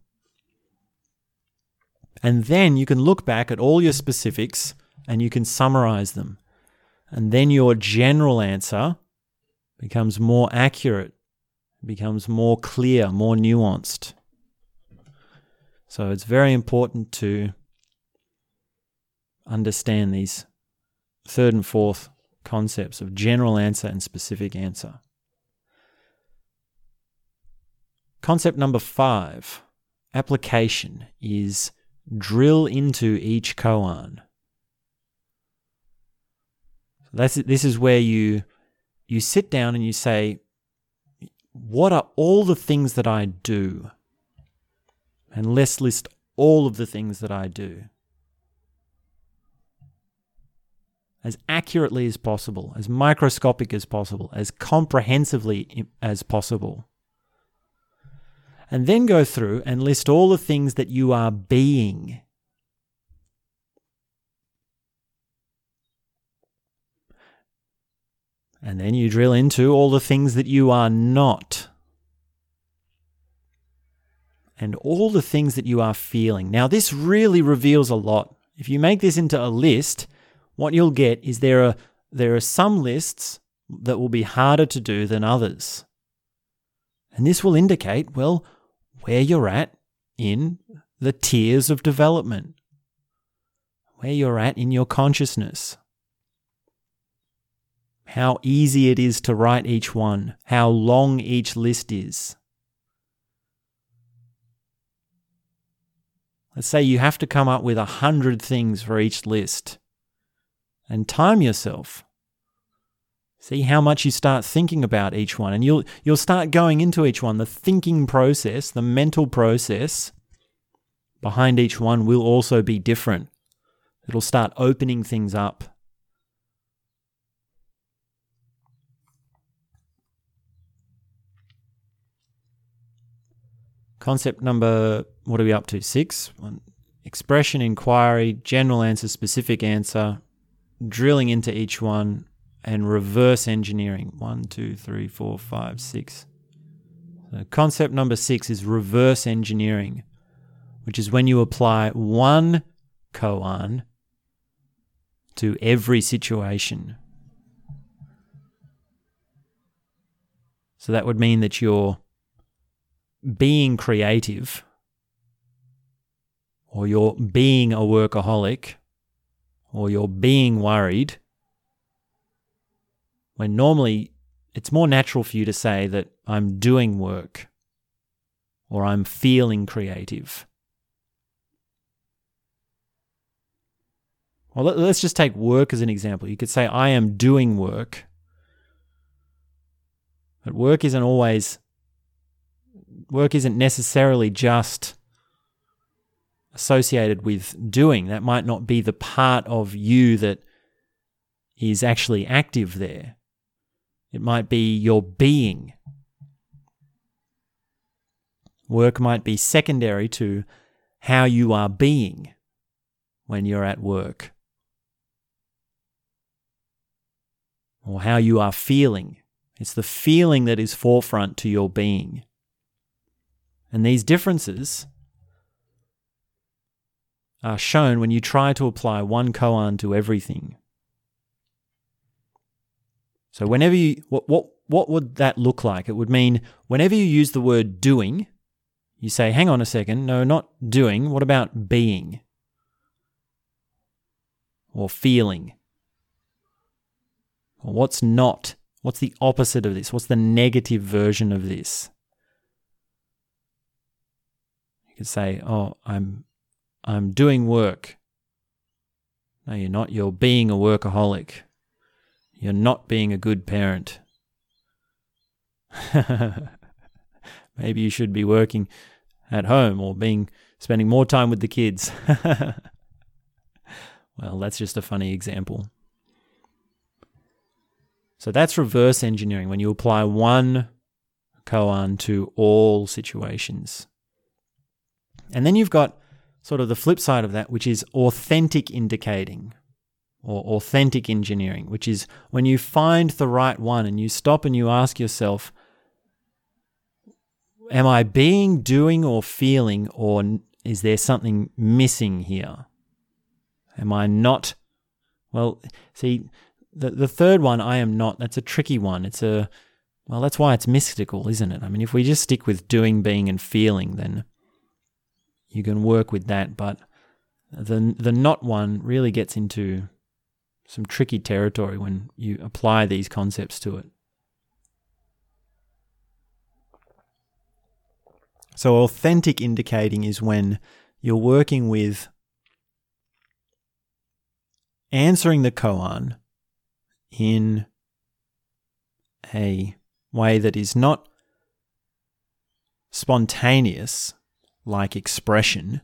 Speaker 1: And then you can look back at all your specifics and you can summarize them. And then your general answer becomes more accurate becomes more clear more nuanced. So it's very important to understand these third and fourth concepts of general answer and specific answer. Concept number five, application, is drill into each koan. That's, this is where you, you sit down and you say, What are all the things that I do? And let's list all of the things that I do. As accurately as possible, as microscopic as possible, as comprehensively as possible. And then go through and list all the things that you are being. And then you drill into all the things that you are not. And all the things that you are feeling. Now, this really reveals a lot. If you make this into a list, what you'll get is there are there are some lists that will be harder to do than others. And this will indicate, well, where you're at in the tiers of development, where you're at in your consciousness, how easy it is to write each one, how long each list is. Let's say you have to come up with a hundred things for each list and time yourself. See how much you start thinking about each one, and you'll you'll start going into each one. The thinking process, the mental process behind each one will also be different. It'll start opening things up. Concept number, what are we up to? Six. One, expression, inquiry, general answer, specific answer, drilling into each one and reverse engineering. One, two, three, four, five, six. So concept number six is reverse engineering, which is when you apply one koan to every situation. So that would mean that you're being creative or you're being a workaholic or you're being worried, when normally it's more natural for you to say that I'm doing work or I'm feeling creative. Well, let's just take work as an example. You could say, I am doing work. But work isn't always, work isn't necessarily just associated with doing. That might not be the part of you that is actually active there. It might be your being. Work might be secondary to how you are being when you're at work, or how you are feeling. It's the feeling that is forefront to your being. And these differences are shown when you try to apply one koan to everything. So whenever you what what what would that look like? It would mean whenever you use the word doing, you say, hang on a second, no, not doing. What about being? Or feeling? Or what's not? What's the opposite of this? What's the negative version of this? You could say, "Oh, I'm I'm doing work." No, you're not. You're being a workaholic. You're not being a good parent. Maybe you should be working at home or being spending more time with the kids. well, that's just a funny example. So that's reverse engineering when you apply one koan to all situations. And then you've got sort of the flip side of that, which is authentic indicating or authentic engineering, which is when you find the right one and you stop and you ask yourself, Am I being, doing, or feeling, or is there something missing here? Am I not? Well, see, the, the third one, I am not, that's a tricky one. It's a, well, that's why it's mystical, isn't it? I mean, if we just stick with doing, being, and feeling, then you can work with that. But the, the not one really gets into some tricky territory when you apply these concepts to it. So, authentic indicating is when you're working with answering the koan in a way that is not spontaneous, like expression,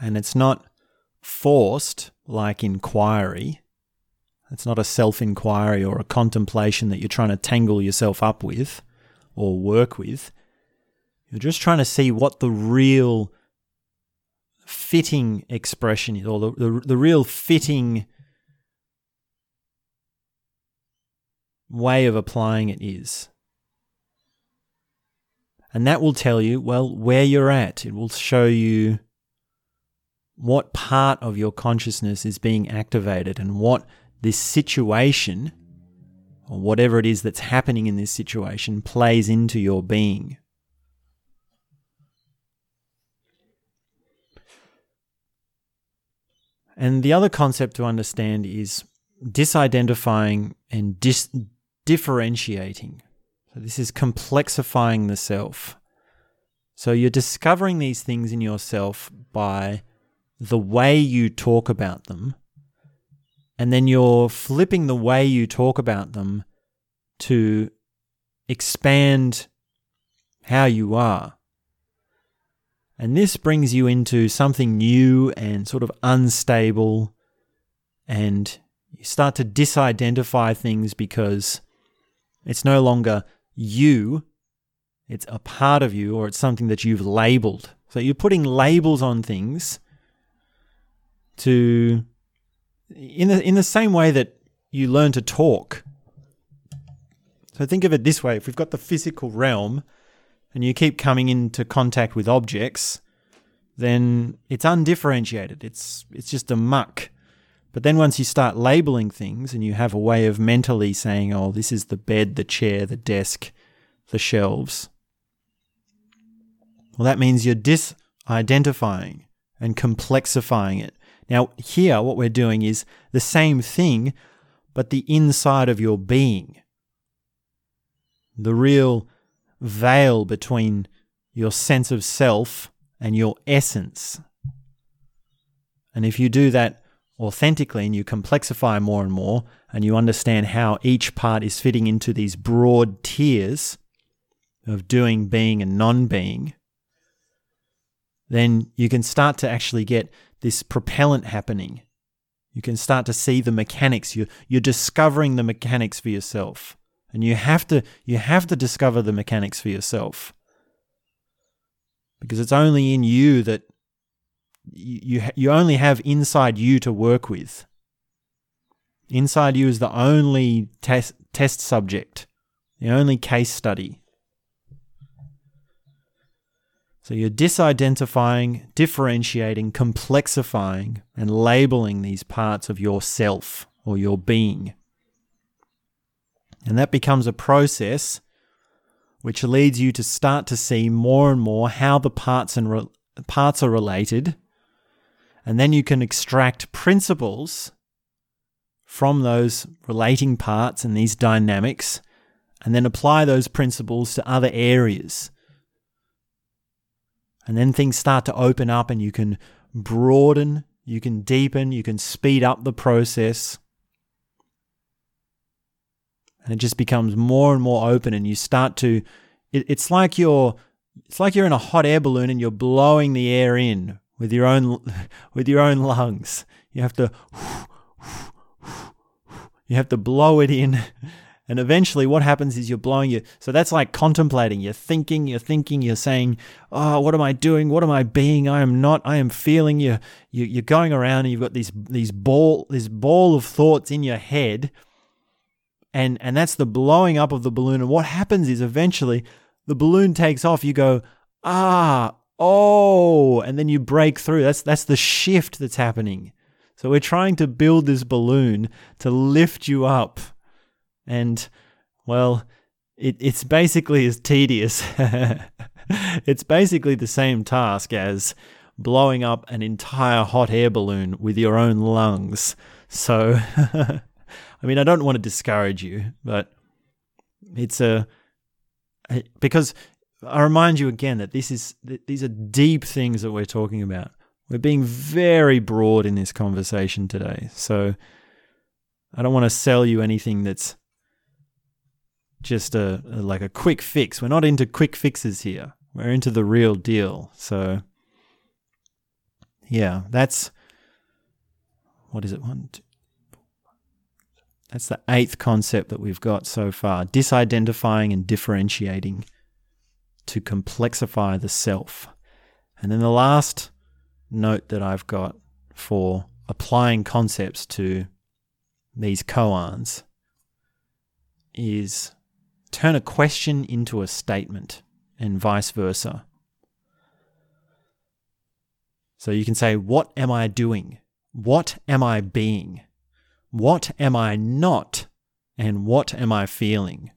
Speaker 1: and it's not forced, like inquiry. It's not a self inquiry or a contemplation that you're trying to tangle yourself up with or work with. You're just trying to see what the real fitting expression is, or the, the, the real fitting way of applying it is. And that will tell you, well, where you're at. It will show you what part of your consciousness is being activated and what this situation or whatever it is that's happening in this situation plays into your being. And the other concept to understand is disidentifying and dis- differentiating. This is complexifying the self. So, you're discovering these things in yourself by the way you talk about them and then you're flipping the way you talk about them to expand how you are. And this brings you into something new and sort of unstable, and you start to disidentify things because it's no longer you, it's a part of you, or it's something that you've labeled. So you're putting labels on things to in the in the same way that you learn to talk. So think of it this way: if we've got the physical realm, and you keep coming into contact with objects, then it's undifferentiated. It's it's just a muck. But then once you start labeling things and you have a way of mentally saying, "Oh, this is the bed, the chair, the desk, the shelves," well, that means you're disidentifying and complexifying it now, here, what we're doing is the same thing, but the inside of your being. The real veil between your sense of self and your essence. And if you do that authentically and you complexify more and more, and you understand how each part is fitting into these broad tiers of doing, being, and non being, then you can start to actually get this propellant happening. You can start to see the mechanics. You're, you're discovering the mechanics for yourself. And you have to you have to discover the mechanics for yourself. Because it's only in you that you, you, only have inside you to work with. Inside you is the only test, test subject, the only case study. So you're disidentifying, differentiating, complexifying, and labeling these parts of yourself or your being. And that becomes a process which leads you to start to see more and more how the parts and re- parts are related. And then you can extract principles from those relating parts and these dynamics and then apply those principles to other areas And then things start to open up and you can broaden, you can deepen, you can speed up the process. And it just becomes more and more open and you start to it, it's like you're it's like you're in a hot air balloon and you're blowing the air in with your own with your own lungs. You have to you have to blow it in and eventually, what happens is you're blowing your. So that's like contemplating. You're thinking, you're thinking, you're saying, Oh, what am I doing? What am I being? I am not. I am feeling. You, you you're going around and you've got these, these ball, this ball of thoughts in your head. And, and that's the blowing up of the balloon. And what happens is eventually the balloon takes off. You go, Ah, oh, and then you break through. That's, that's the shift that's happening. So we're trying to build this balloon to lift you up and, well, it, it's basically as tedious. it's basically the same task as blowing up an entire hot air balloon with your own lungs. So, I mean, I don't want to discourage you, but it's a because I remind you again that this is these are deep things that we're talking about. We're being very broad in this conversation today. So I don't want to sell you anything that's just a, a, like a quick fix. We're not into quick fixes here. We're into the real deal. So yeah, that's what is it? One, two, that's the eighth concept that we've got so far. Disidentifying and differentiating to complexify the self. And then the last note that I've got for applying concepts to these koans is turn a question into a statement and vice versa. So you can say, What am I doing? What am I being? What am I not? And what am I feeling?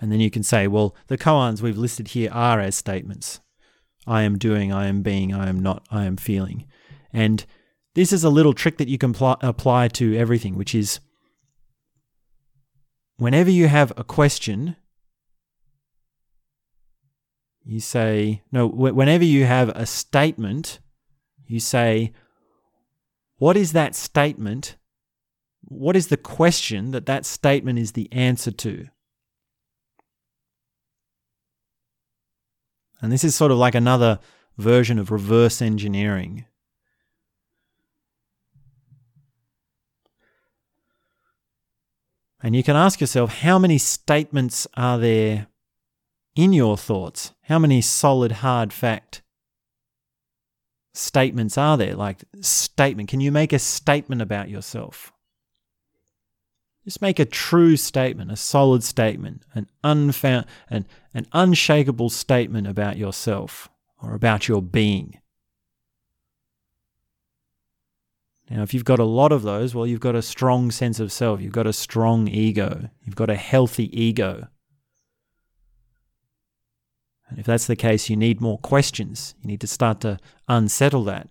Speaker 1: And then you can say, Well, the koans we've listed here are as statements I am doing, I am being, I am not, I am feeling. And this is a little trick that you can pl- apply to everything, which is whenever you have a question, you say, no, whenever you have a statement, you say, what is that statement? What is the question that that statement is the answer to? And this is sort of like another version of reverse engineering. And you can ask yourself how many statements are there in your thoughts? How many solid, hard fact statements are there? Like, statement. Can you make a statement about yourself? Just make a true statement, a solid statement, an unfound, an, an unshakable statement about yourself or about your being. Now, if you've got a lot of those, well, you've got a strong sense of self. You've got a strong ego. You've got a healthy ego. And if that's the case, you need more questions. You need to start to unsettle that.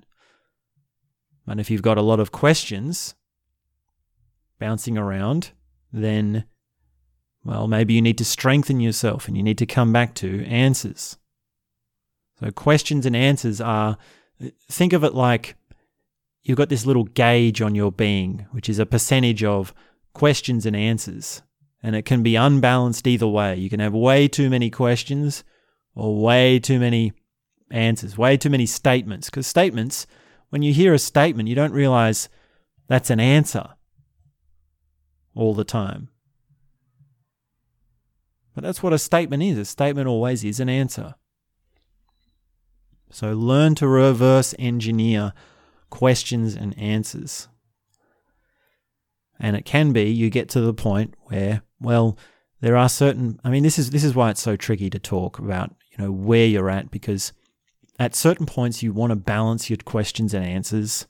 Speaker 1: And if you've got a lot of questions bouncing around, then, well, maybe you need to strengthen yourself and you need to come back to answers. So, questions and answers are think of it like you've got this little gauge on your being, which is a percentage of questions and answers. And it can be unbalanced either way. You can have way too many questions or way too many answers, way too many statements. Because statements, when you hear a statement, you don't realize that's an answer all the time. But that's what a statement is. A statement always is an answer. So learn to reverse engineer questions and answers. And it can be you get to the point where, well, there are certain I mean this is this is why it's so tricky to talk about, you know, where you're at because at certain points you want to balance your questions and answers.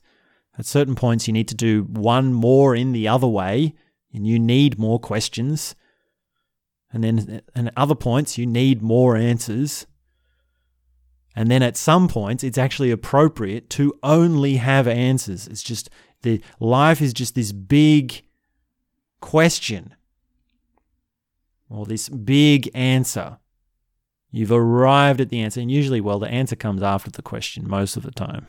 Speaker 1: At certain points you need to do one more in the other way and you need more questions. And then and at other points you need more answers. And then at some points, it's actually appropriate to only have answers. It's just the life is just this big question or this big answer. You've arrived at the answer. And usually, well, the answer comes after the question most of the time.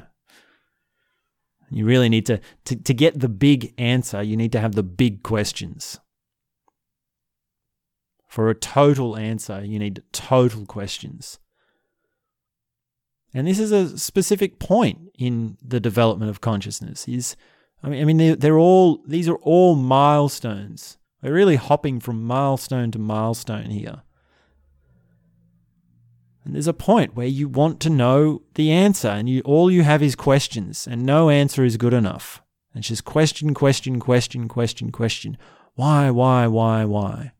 Speaker 1: You really need to, to, to get the big answer, you need to have the big questions. For a total answer, you need total questions. And this is a specific point in the development of consciousness. Is I mean, I mean, they're, they're all these are all milestones. We're really hopping from milestone to milestone here. And there's a point where you want to know the answer, and you all you have is questions, and no answer is good enough. And it's just question, question, question, question, question. Why, why, why, why?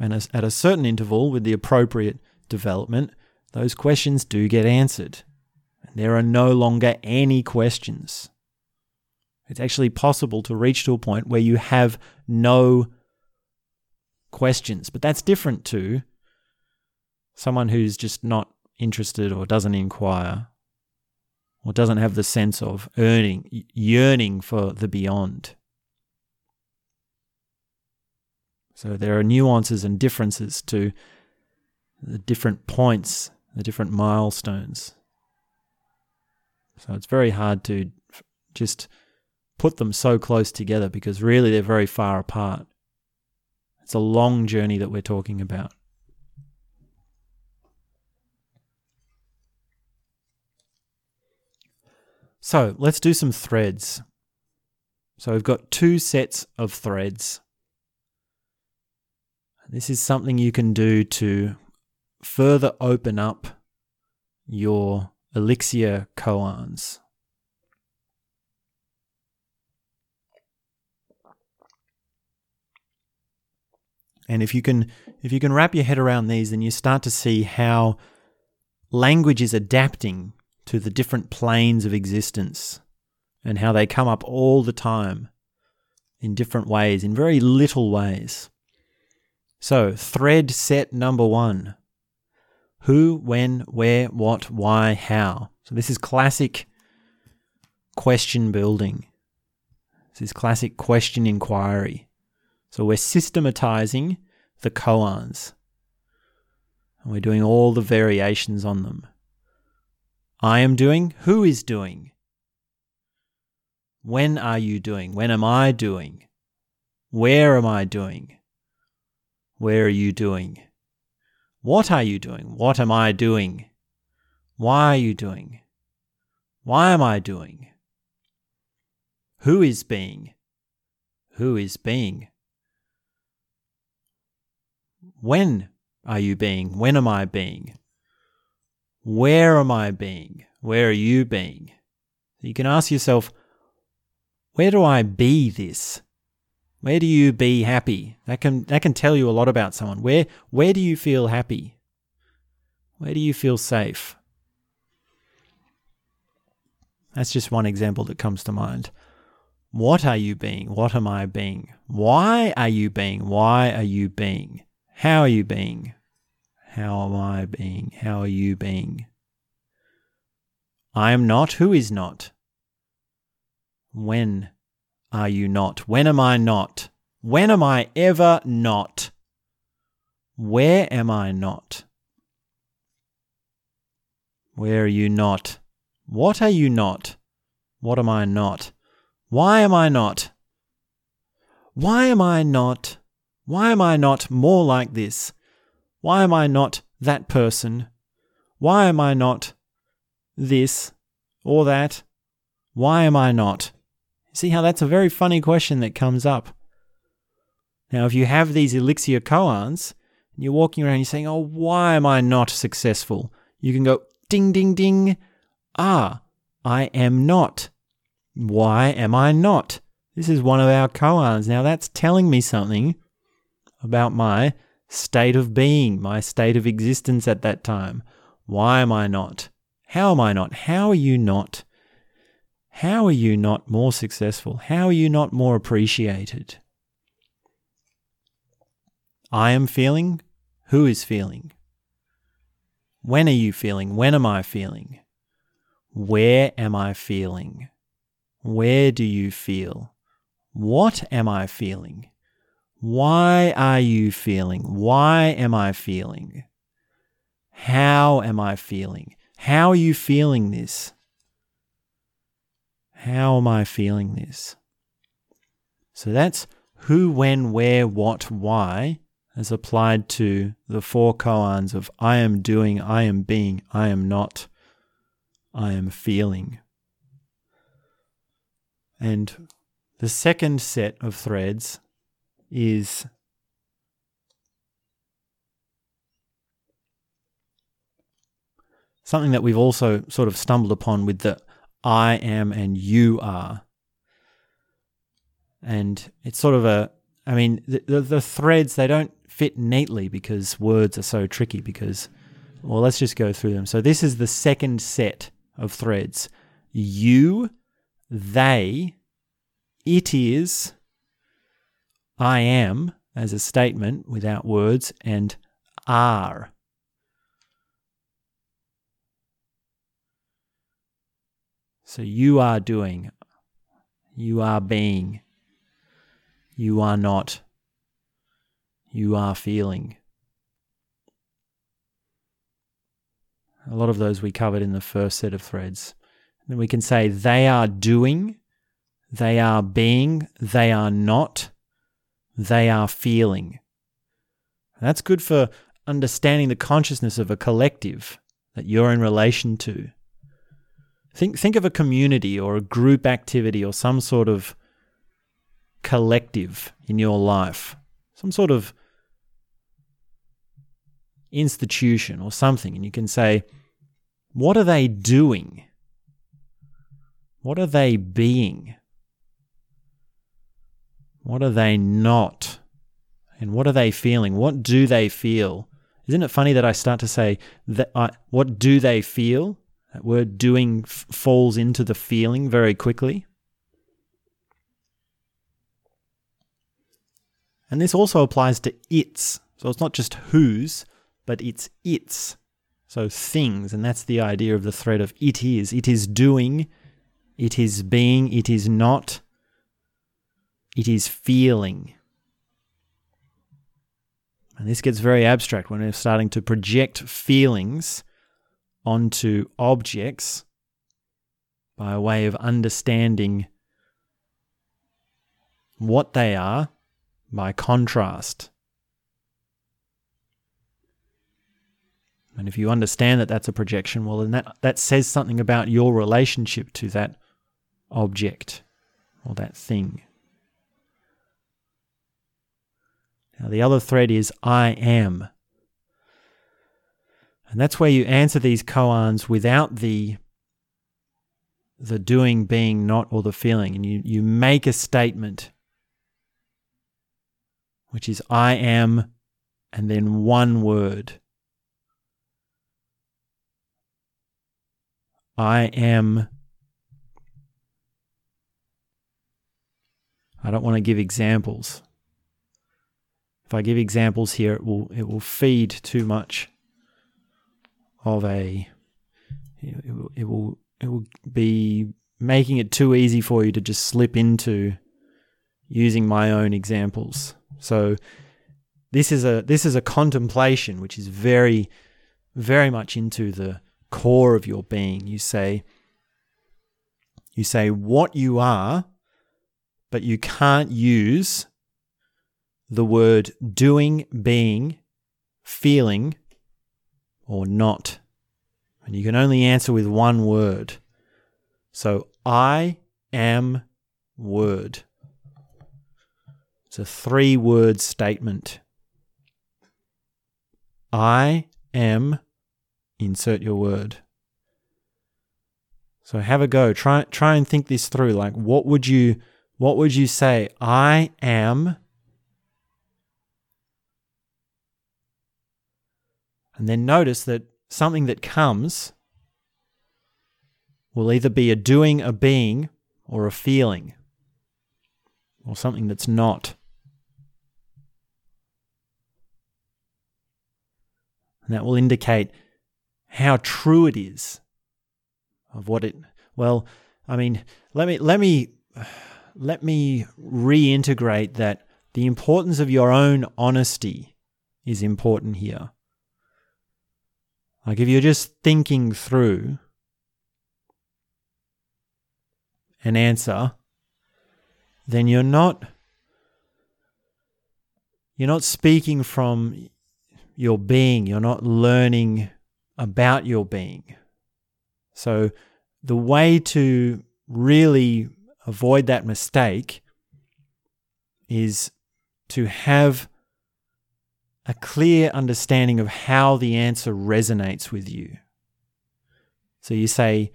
Speaker 1: And at a certain interval, with the appropriate development, those questions do get answered. And there are no longer any questions. It's actually possible to reach to a point where you have no questions. But that's different to someone who's just not interested or doesn't inquire or doesn't have the sense of earning, yearning for the beyond. So there are nuances and differences to the different points, the different milestones. So it's very hard to just put them so close together because really they're very far apart. It's a long journey that we're talking about. So let's do some threads. So we've got two sets of threads. This is something you can do to further open up your elixir koans. And if you can if you can wrap your head around these, then you start to see how language is adapting to the different planes of existence and how they come up all the time in different ways, in very little ways. So, thread set number one who, when, where, what, why, how. So this is classic question building. This is classic question inquiry. So we're systematizing the koans. And we're doing all the variations on them. I am doing, who is doing? When are you doing? When am I doing? Where am I doing? Where are you doing? What are you doing? What am I doing? Why are you doing? Why am I doing? Who is being? Who is being? When are you being? When am I being? Where am I being? Where are you being? You can ask yourself, where do I be this? Where do you be happy? That can that can tell you a lot about someone. Where where do you feel happy? Where do you feel safe? That's just one example that comes to mind. What are you being? What am I being? Why are you being? Why are you being? How are you being? How am I being? How are you being? I am not. Who is not? When are you not? When am I not? When am I ever not? Where am I not? Where are you not? What are you not? What am I not? Why am I not? Why am I not? Why am I not more like this? Why am I not that person? Why am I not this or that? Why am I not? See how that's a very funny question that comes up. Now, if you have these elixir koans, and you're walking around, you're saying, Oh, why am I not successful? You can go, Ding, ding, ding. Ah, I am not. Why am I not? This is one of our koans. Now, that's telling me something about my state of being, my state of existence at that time. Why am I not? How am I not? How are you not? How are you not more successful? How are you not more appreciated? I am feeling. Who is feeling? When are you feeling? When am I feeling? Where am I feeling? Where do you feel? What am I feeling? Why are you feeling? Why am I feeling? How am I feeling? How are you feeling this? How am I feeling this? So that's who, when, where, what, why, as applied to the four koans of I am doing, I am being, I am not, I am feeling. And the second set of threads is something that we've also sort of stumbled upon with the I am and you are. And it's sort of a, I mean, the, the, the threads, they don't fit neatly because words are so tricky because, well, let's just go through them. So this is the second set of threads. You, they, it is, I am as a statement without words, and are. So you are doing, you are being, you are not, you are feeling. A lot of those we covered in the first set of threads. Then we can say they are doing, they are being, they are not, they are feeling. That's good for understanding the consciousness of a collective that you're in relation to. Think think of a community or a group activity or some sort of collective in your life. Some sort of institution or something and you can say what are they doing? What are they being? What are they not? And what are they feeling? What do they feel? Isn't it funny that I start to say that I, what do they feel that word doing f- falls into the feeling very quickly. And this also applies to its. So it's not just whose, but it's its. So things, and that's the idea of the thread of it is. It is doing, it is being, it is not, it is feeling. And this gets very abstract when we're starting to project feelings onto objects by way of understanding what they are by contrast. And if you understand that that's a projection, well, then that, that says something about your relationship to that object or that thing. Now, the other thread is I am. And that's where you answer these koans without the the doing, being, not, or the feeling. And you, you make a statement, which is I am, and then one word. I am. I don't want to give examples. If I give examples here, it will it will feed too much of a it, will, it will it will be making it too easy for you to just slip into using my own examples. So this is a this is a contemplation which is very very much into the core of your being. You say you say what you are, but you can't use the word doing, being, feeling or not. And you can only answer with one word. So, I am word. It's a three word statement. I am, insert your word. So have a go. Try try and think this through. Like what would you what would you say? I am And then notice that something that comes will either be a doing, a being, or a feeling, or something that's not. And that will indicate how true it is of what it well i mean let me let me let me reintegrate that the importance of your own honesty is important here. Like if you're just thinking through an answer, then you're not you're not speaking from your being, you're not learning about your being. So the way to really avoid that mistake is to have a clear understanding of how the answer resonates with you. So you say,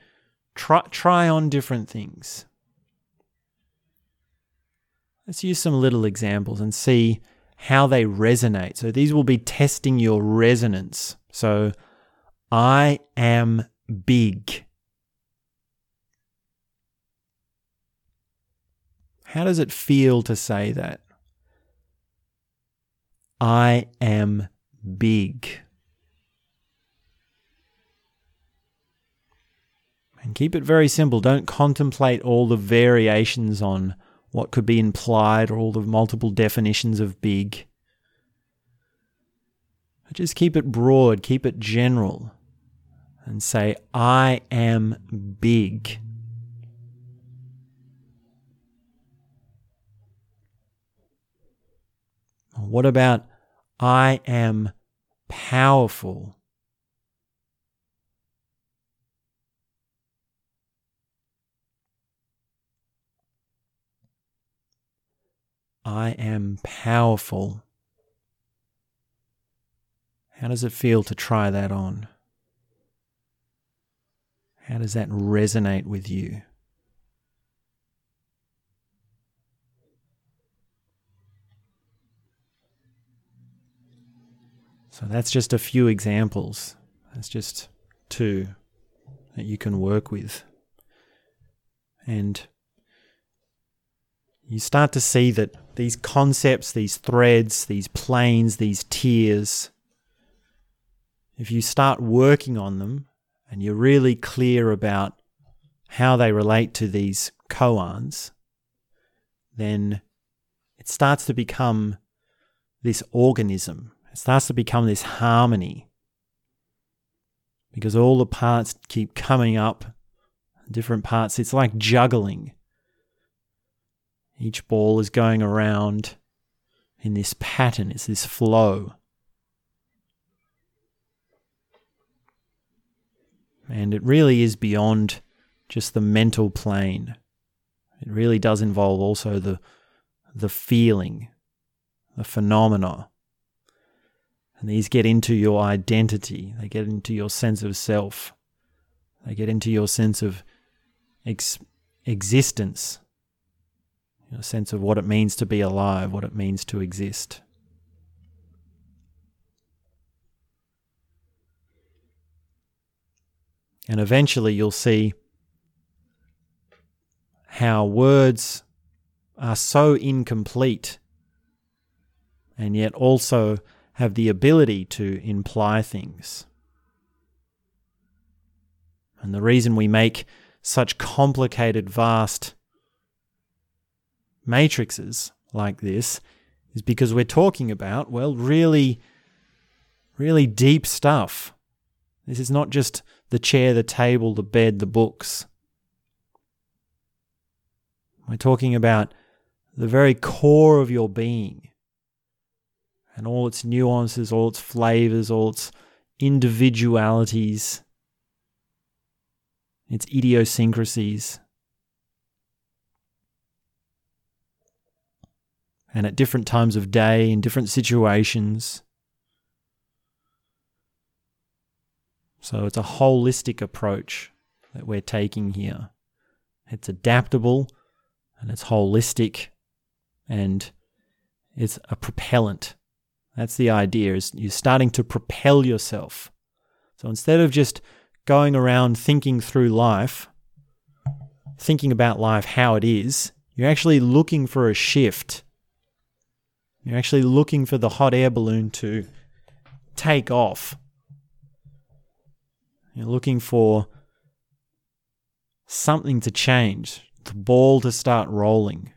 Speaker 1: try, try on different things. Let's use some little examples and see how they resonate. So these will be testing your resonance. So I am big. How does it feel to say that? I am big. And keep it very simple. Don't contemplate all the variations on what could be implied or all the multiple definitions of big. Just keep it broad, keep it general, and say, I am big. What about I am powerful? I am powerful. How does it feel to try that on? How does that resonate with you? So that's just a few examples. That's just two that you can work with. And you start to see that these concepts, these threads, these planes, these tiers, if you start working on them and you're really clear about how they relate to these koans, then it starts to become this organism it starts to become this harmony because all the parts keep coming up, different parts. It's like juggling. Each ball is going around in this pattern, it's this flow. And it really is beyond just the mental plane. It really does involve also the the feeling, the phenomena and these get into your identity, they get into your sense of self, they get into your sense of ex- existence, your sense of what it means to be alive, what it means to exist. And eventually you'll see how words are so incomplete and yet also have the ability to imply things. And the reason we make such complicated, vast matrices like this is because we're talking about, well, really, really deep stuff. This is not just the chair, the table, the bed, the books. We're talking about the very core of your being and all its nuances, all its flavors, all its individualities, its idiosyncrasies. And at different times of day, in different situations. So it's a holistic approach that we're taking here. It's adaptable and it's holistic and it's a propellant that's the idea is you're starting to propel yourself. So instead of just going around thinking through life, thinking about life how it is, you're actually looking for a shift. You're actually looking for the hot air balloon to take off. You're looking for something to change, the ball to start rolling.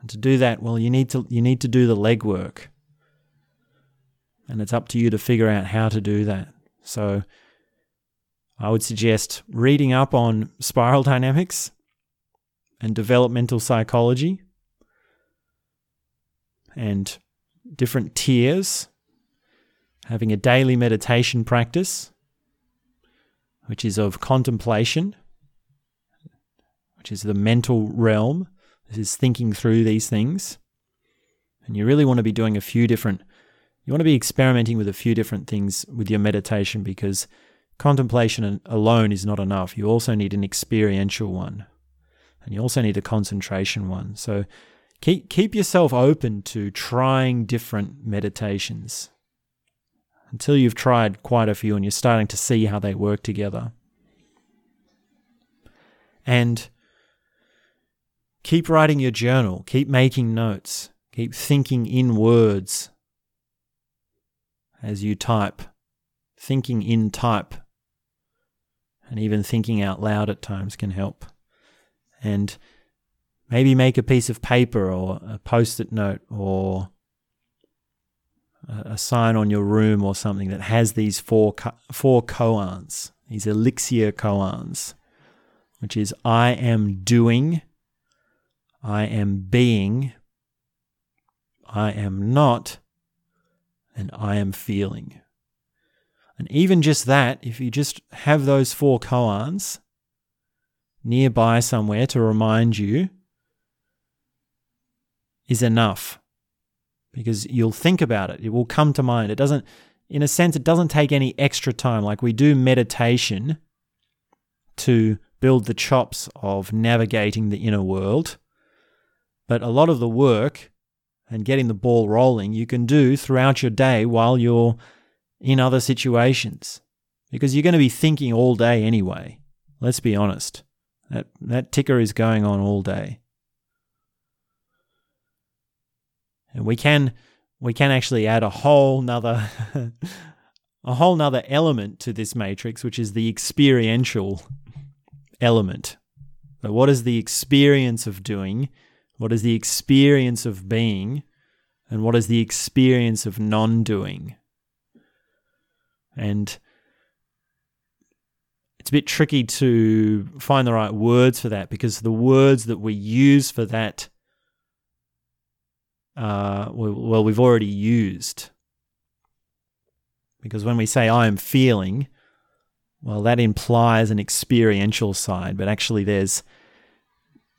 Speaker 1: And to do that, well, you need to you need to do the legwork. And it's up to you to figure out how to do that. So I would suggest reading up on spiral dynamics and developmental psychology and different tiers, having a daily meditation practice, which is of contemplation, which is the mental realm. This is thinking through these things. And you really want to be doing a few different, you want to be experimenting with a few different things with your meditation because contemplation alone is not enough. You also need an experiential one. And you also need a concentration one. So keep keep yourself open to trying different meditations until you've tried quite a few and you're starting to see how they work together. And keep writing your journal, keep making notes, keep thinking in words as you type, thinking in type, and even thinking out loud at times can help. And maybe make a piece of paper or a post it note or a sign on your room or something that has these four, four koans, these elixir koans, which is I am doing, I am being, I am not, and I am feeling. And even just that, if you just have those four koans, nearby somewhere to remind you is enough because you'll think about it. It will come to mind. It doesn't, in a sense, it doesn't take any extra time. Like we do meditation to build the chops of navigating the inner world. But a lot of the work and getting the ball rolling you can do throughout your day while you're in other situations because you're going to be thinking all day anyway. Let's be honest. That, that ticker is going on all day. And we can we can actually add a whole nother a whole nother element to this matrix, which is the experiential element. So what is the experience of doing? What is the experience of being? And what is the experience of non doing? And it's a bit tricky to find the right words for that because the words that we use for that, uh, well, we've already used. Because when we say I am feeling, well, that implies an experiential side, but actually there's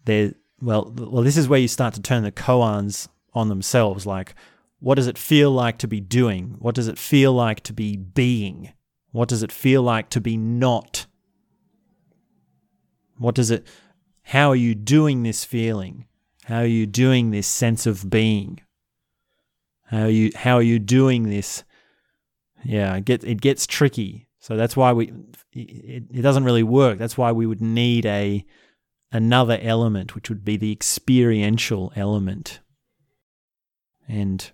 Speaker 1: there well well this is where you start to turn the koans on themselves like what does it feel like to be doing? What does it feel like to be being? What does it feel like to be not? What does it, how are you doing this feeling? How are you doing this sense of being? How are you, how are you doing this? Yeah, it gets, it gets tricky. So that's why we, it, it doesn't really work. That's why we would need a, another element, which would be the experiential element. And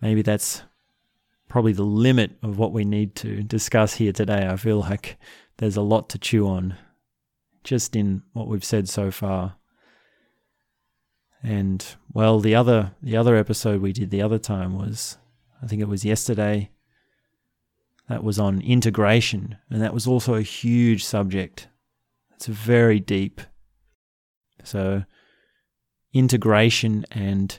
Speaker 1: maybe that's probably the limit of what we need to discuss here today. I feel like there's a lot to chew on just in what we've said so far. And well, the other the other episode we did the other time was I think it was yesterday. That was on integration, and that was also a huge subject. It's very deep. So integration and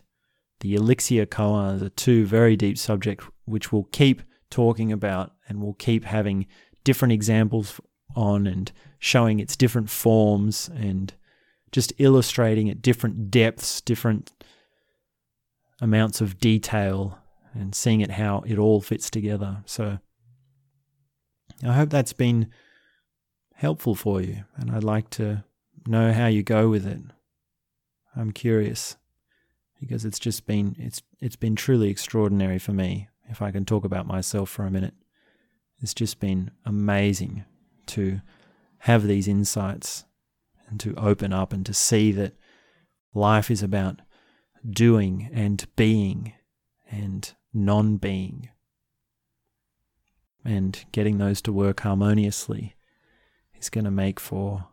Speaker 1: the elixir koans are two very deep subjects which we'll keep talking about and we'll keep having different examples on and showing its different forms and just illustrating at different depths, different amounts of detail, and seeing it how it all fits together. So I hope that's been helpful for you, and I'd like to know how you go with it. I'm curious because it's just been it's it's been truly extraordinary for me. If I can talk about myself for a minute, it's just been amazing to have these insights and to open up and to see that life is about doing and being and non being. And getting those to work harmoniously is going to make for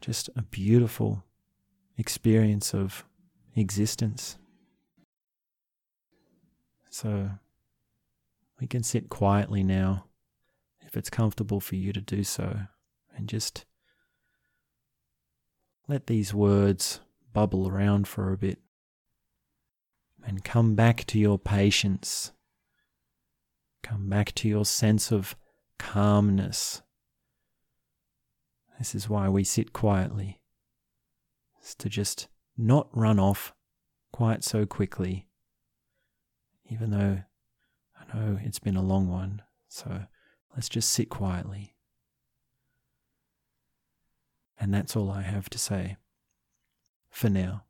Speaker 1: just a beautiful experience of existence. So we can sit quietly now, if it's comfortable for you to do so, and just let these words bubble around for a bit and come back to your patience. Come back to your sense of calmness. This is why we sit quietly. It's to just not run off quite so quickly, even though I know it's been a long one. So let's just sit quietly. And that's all I have to say for now.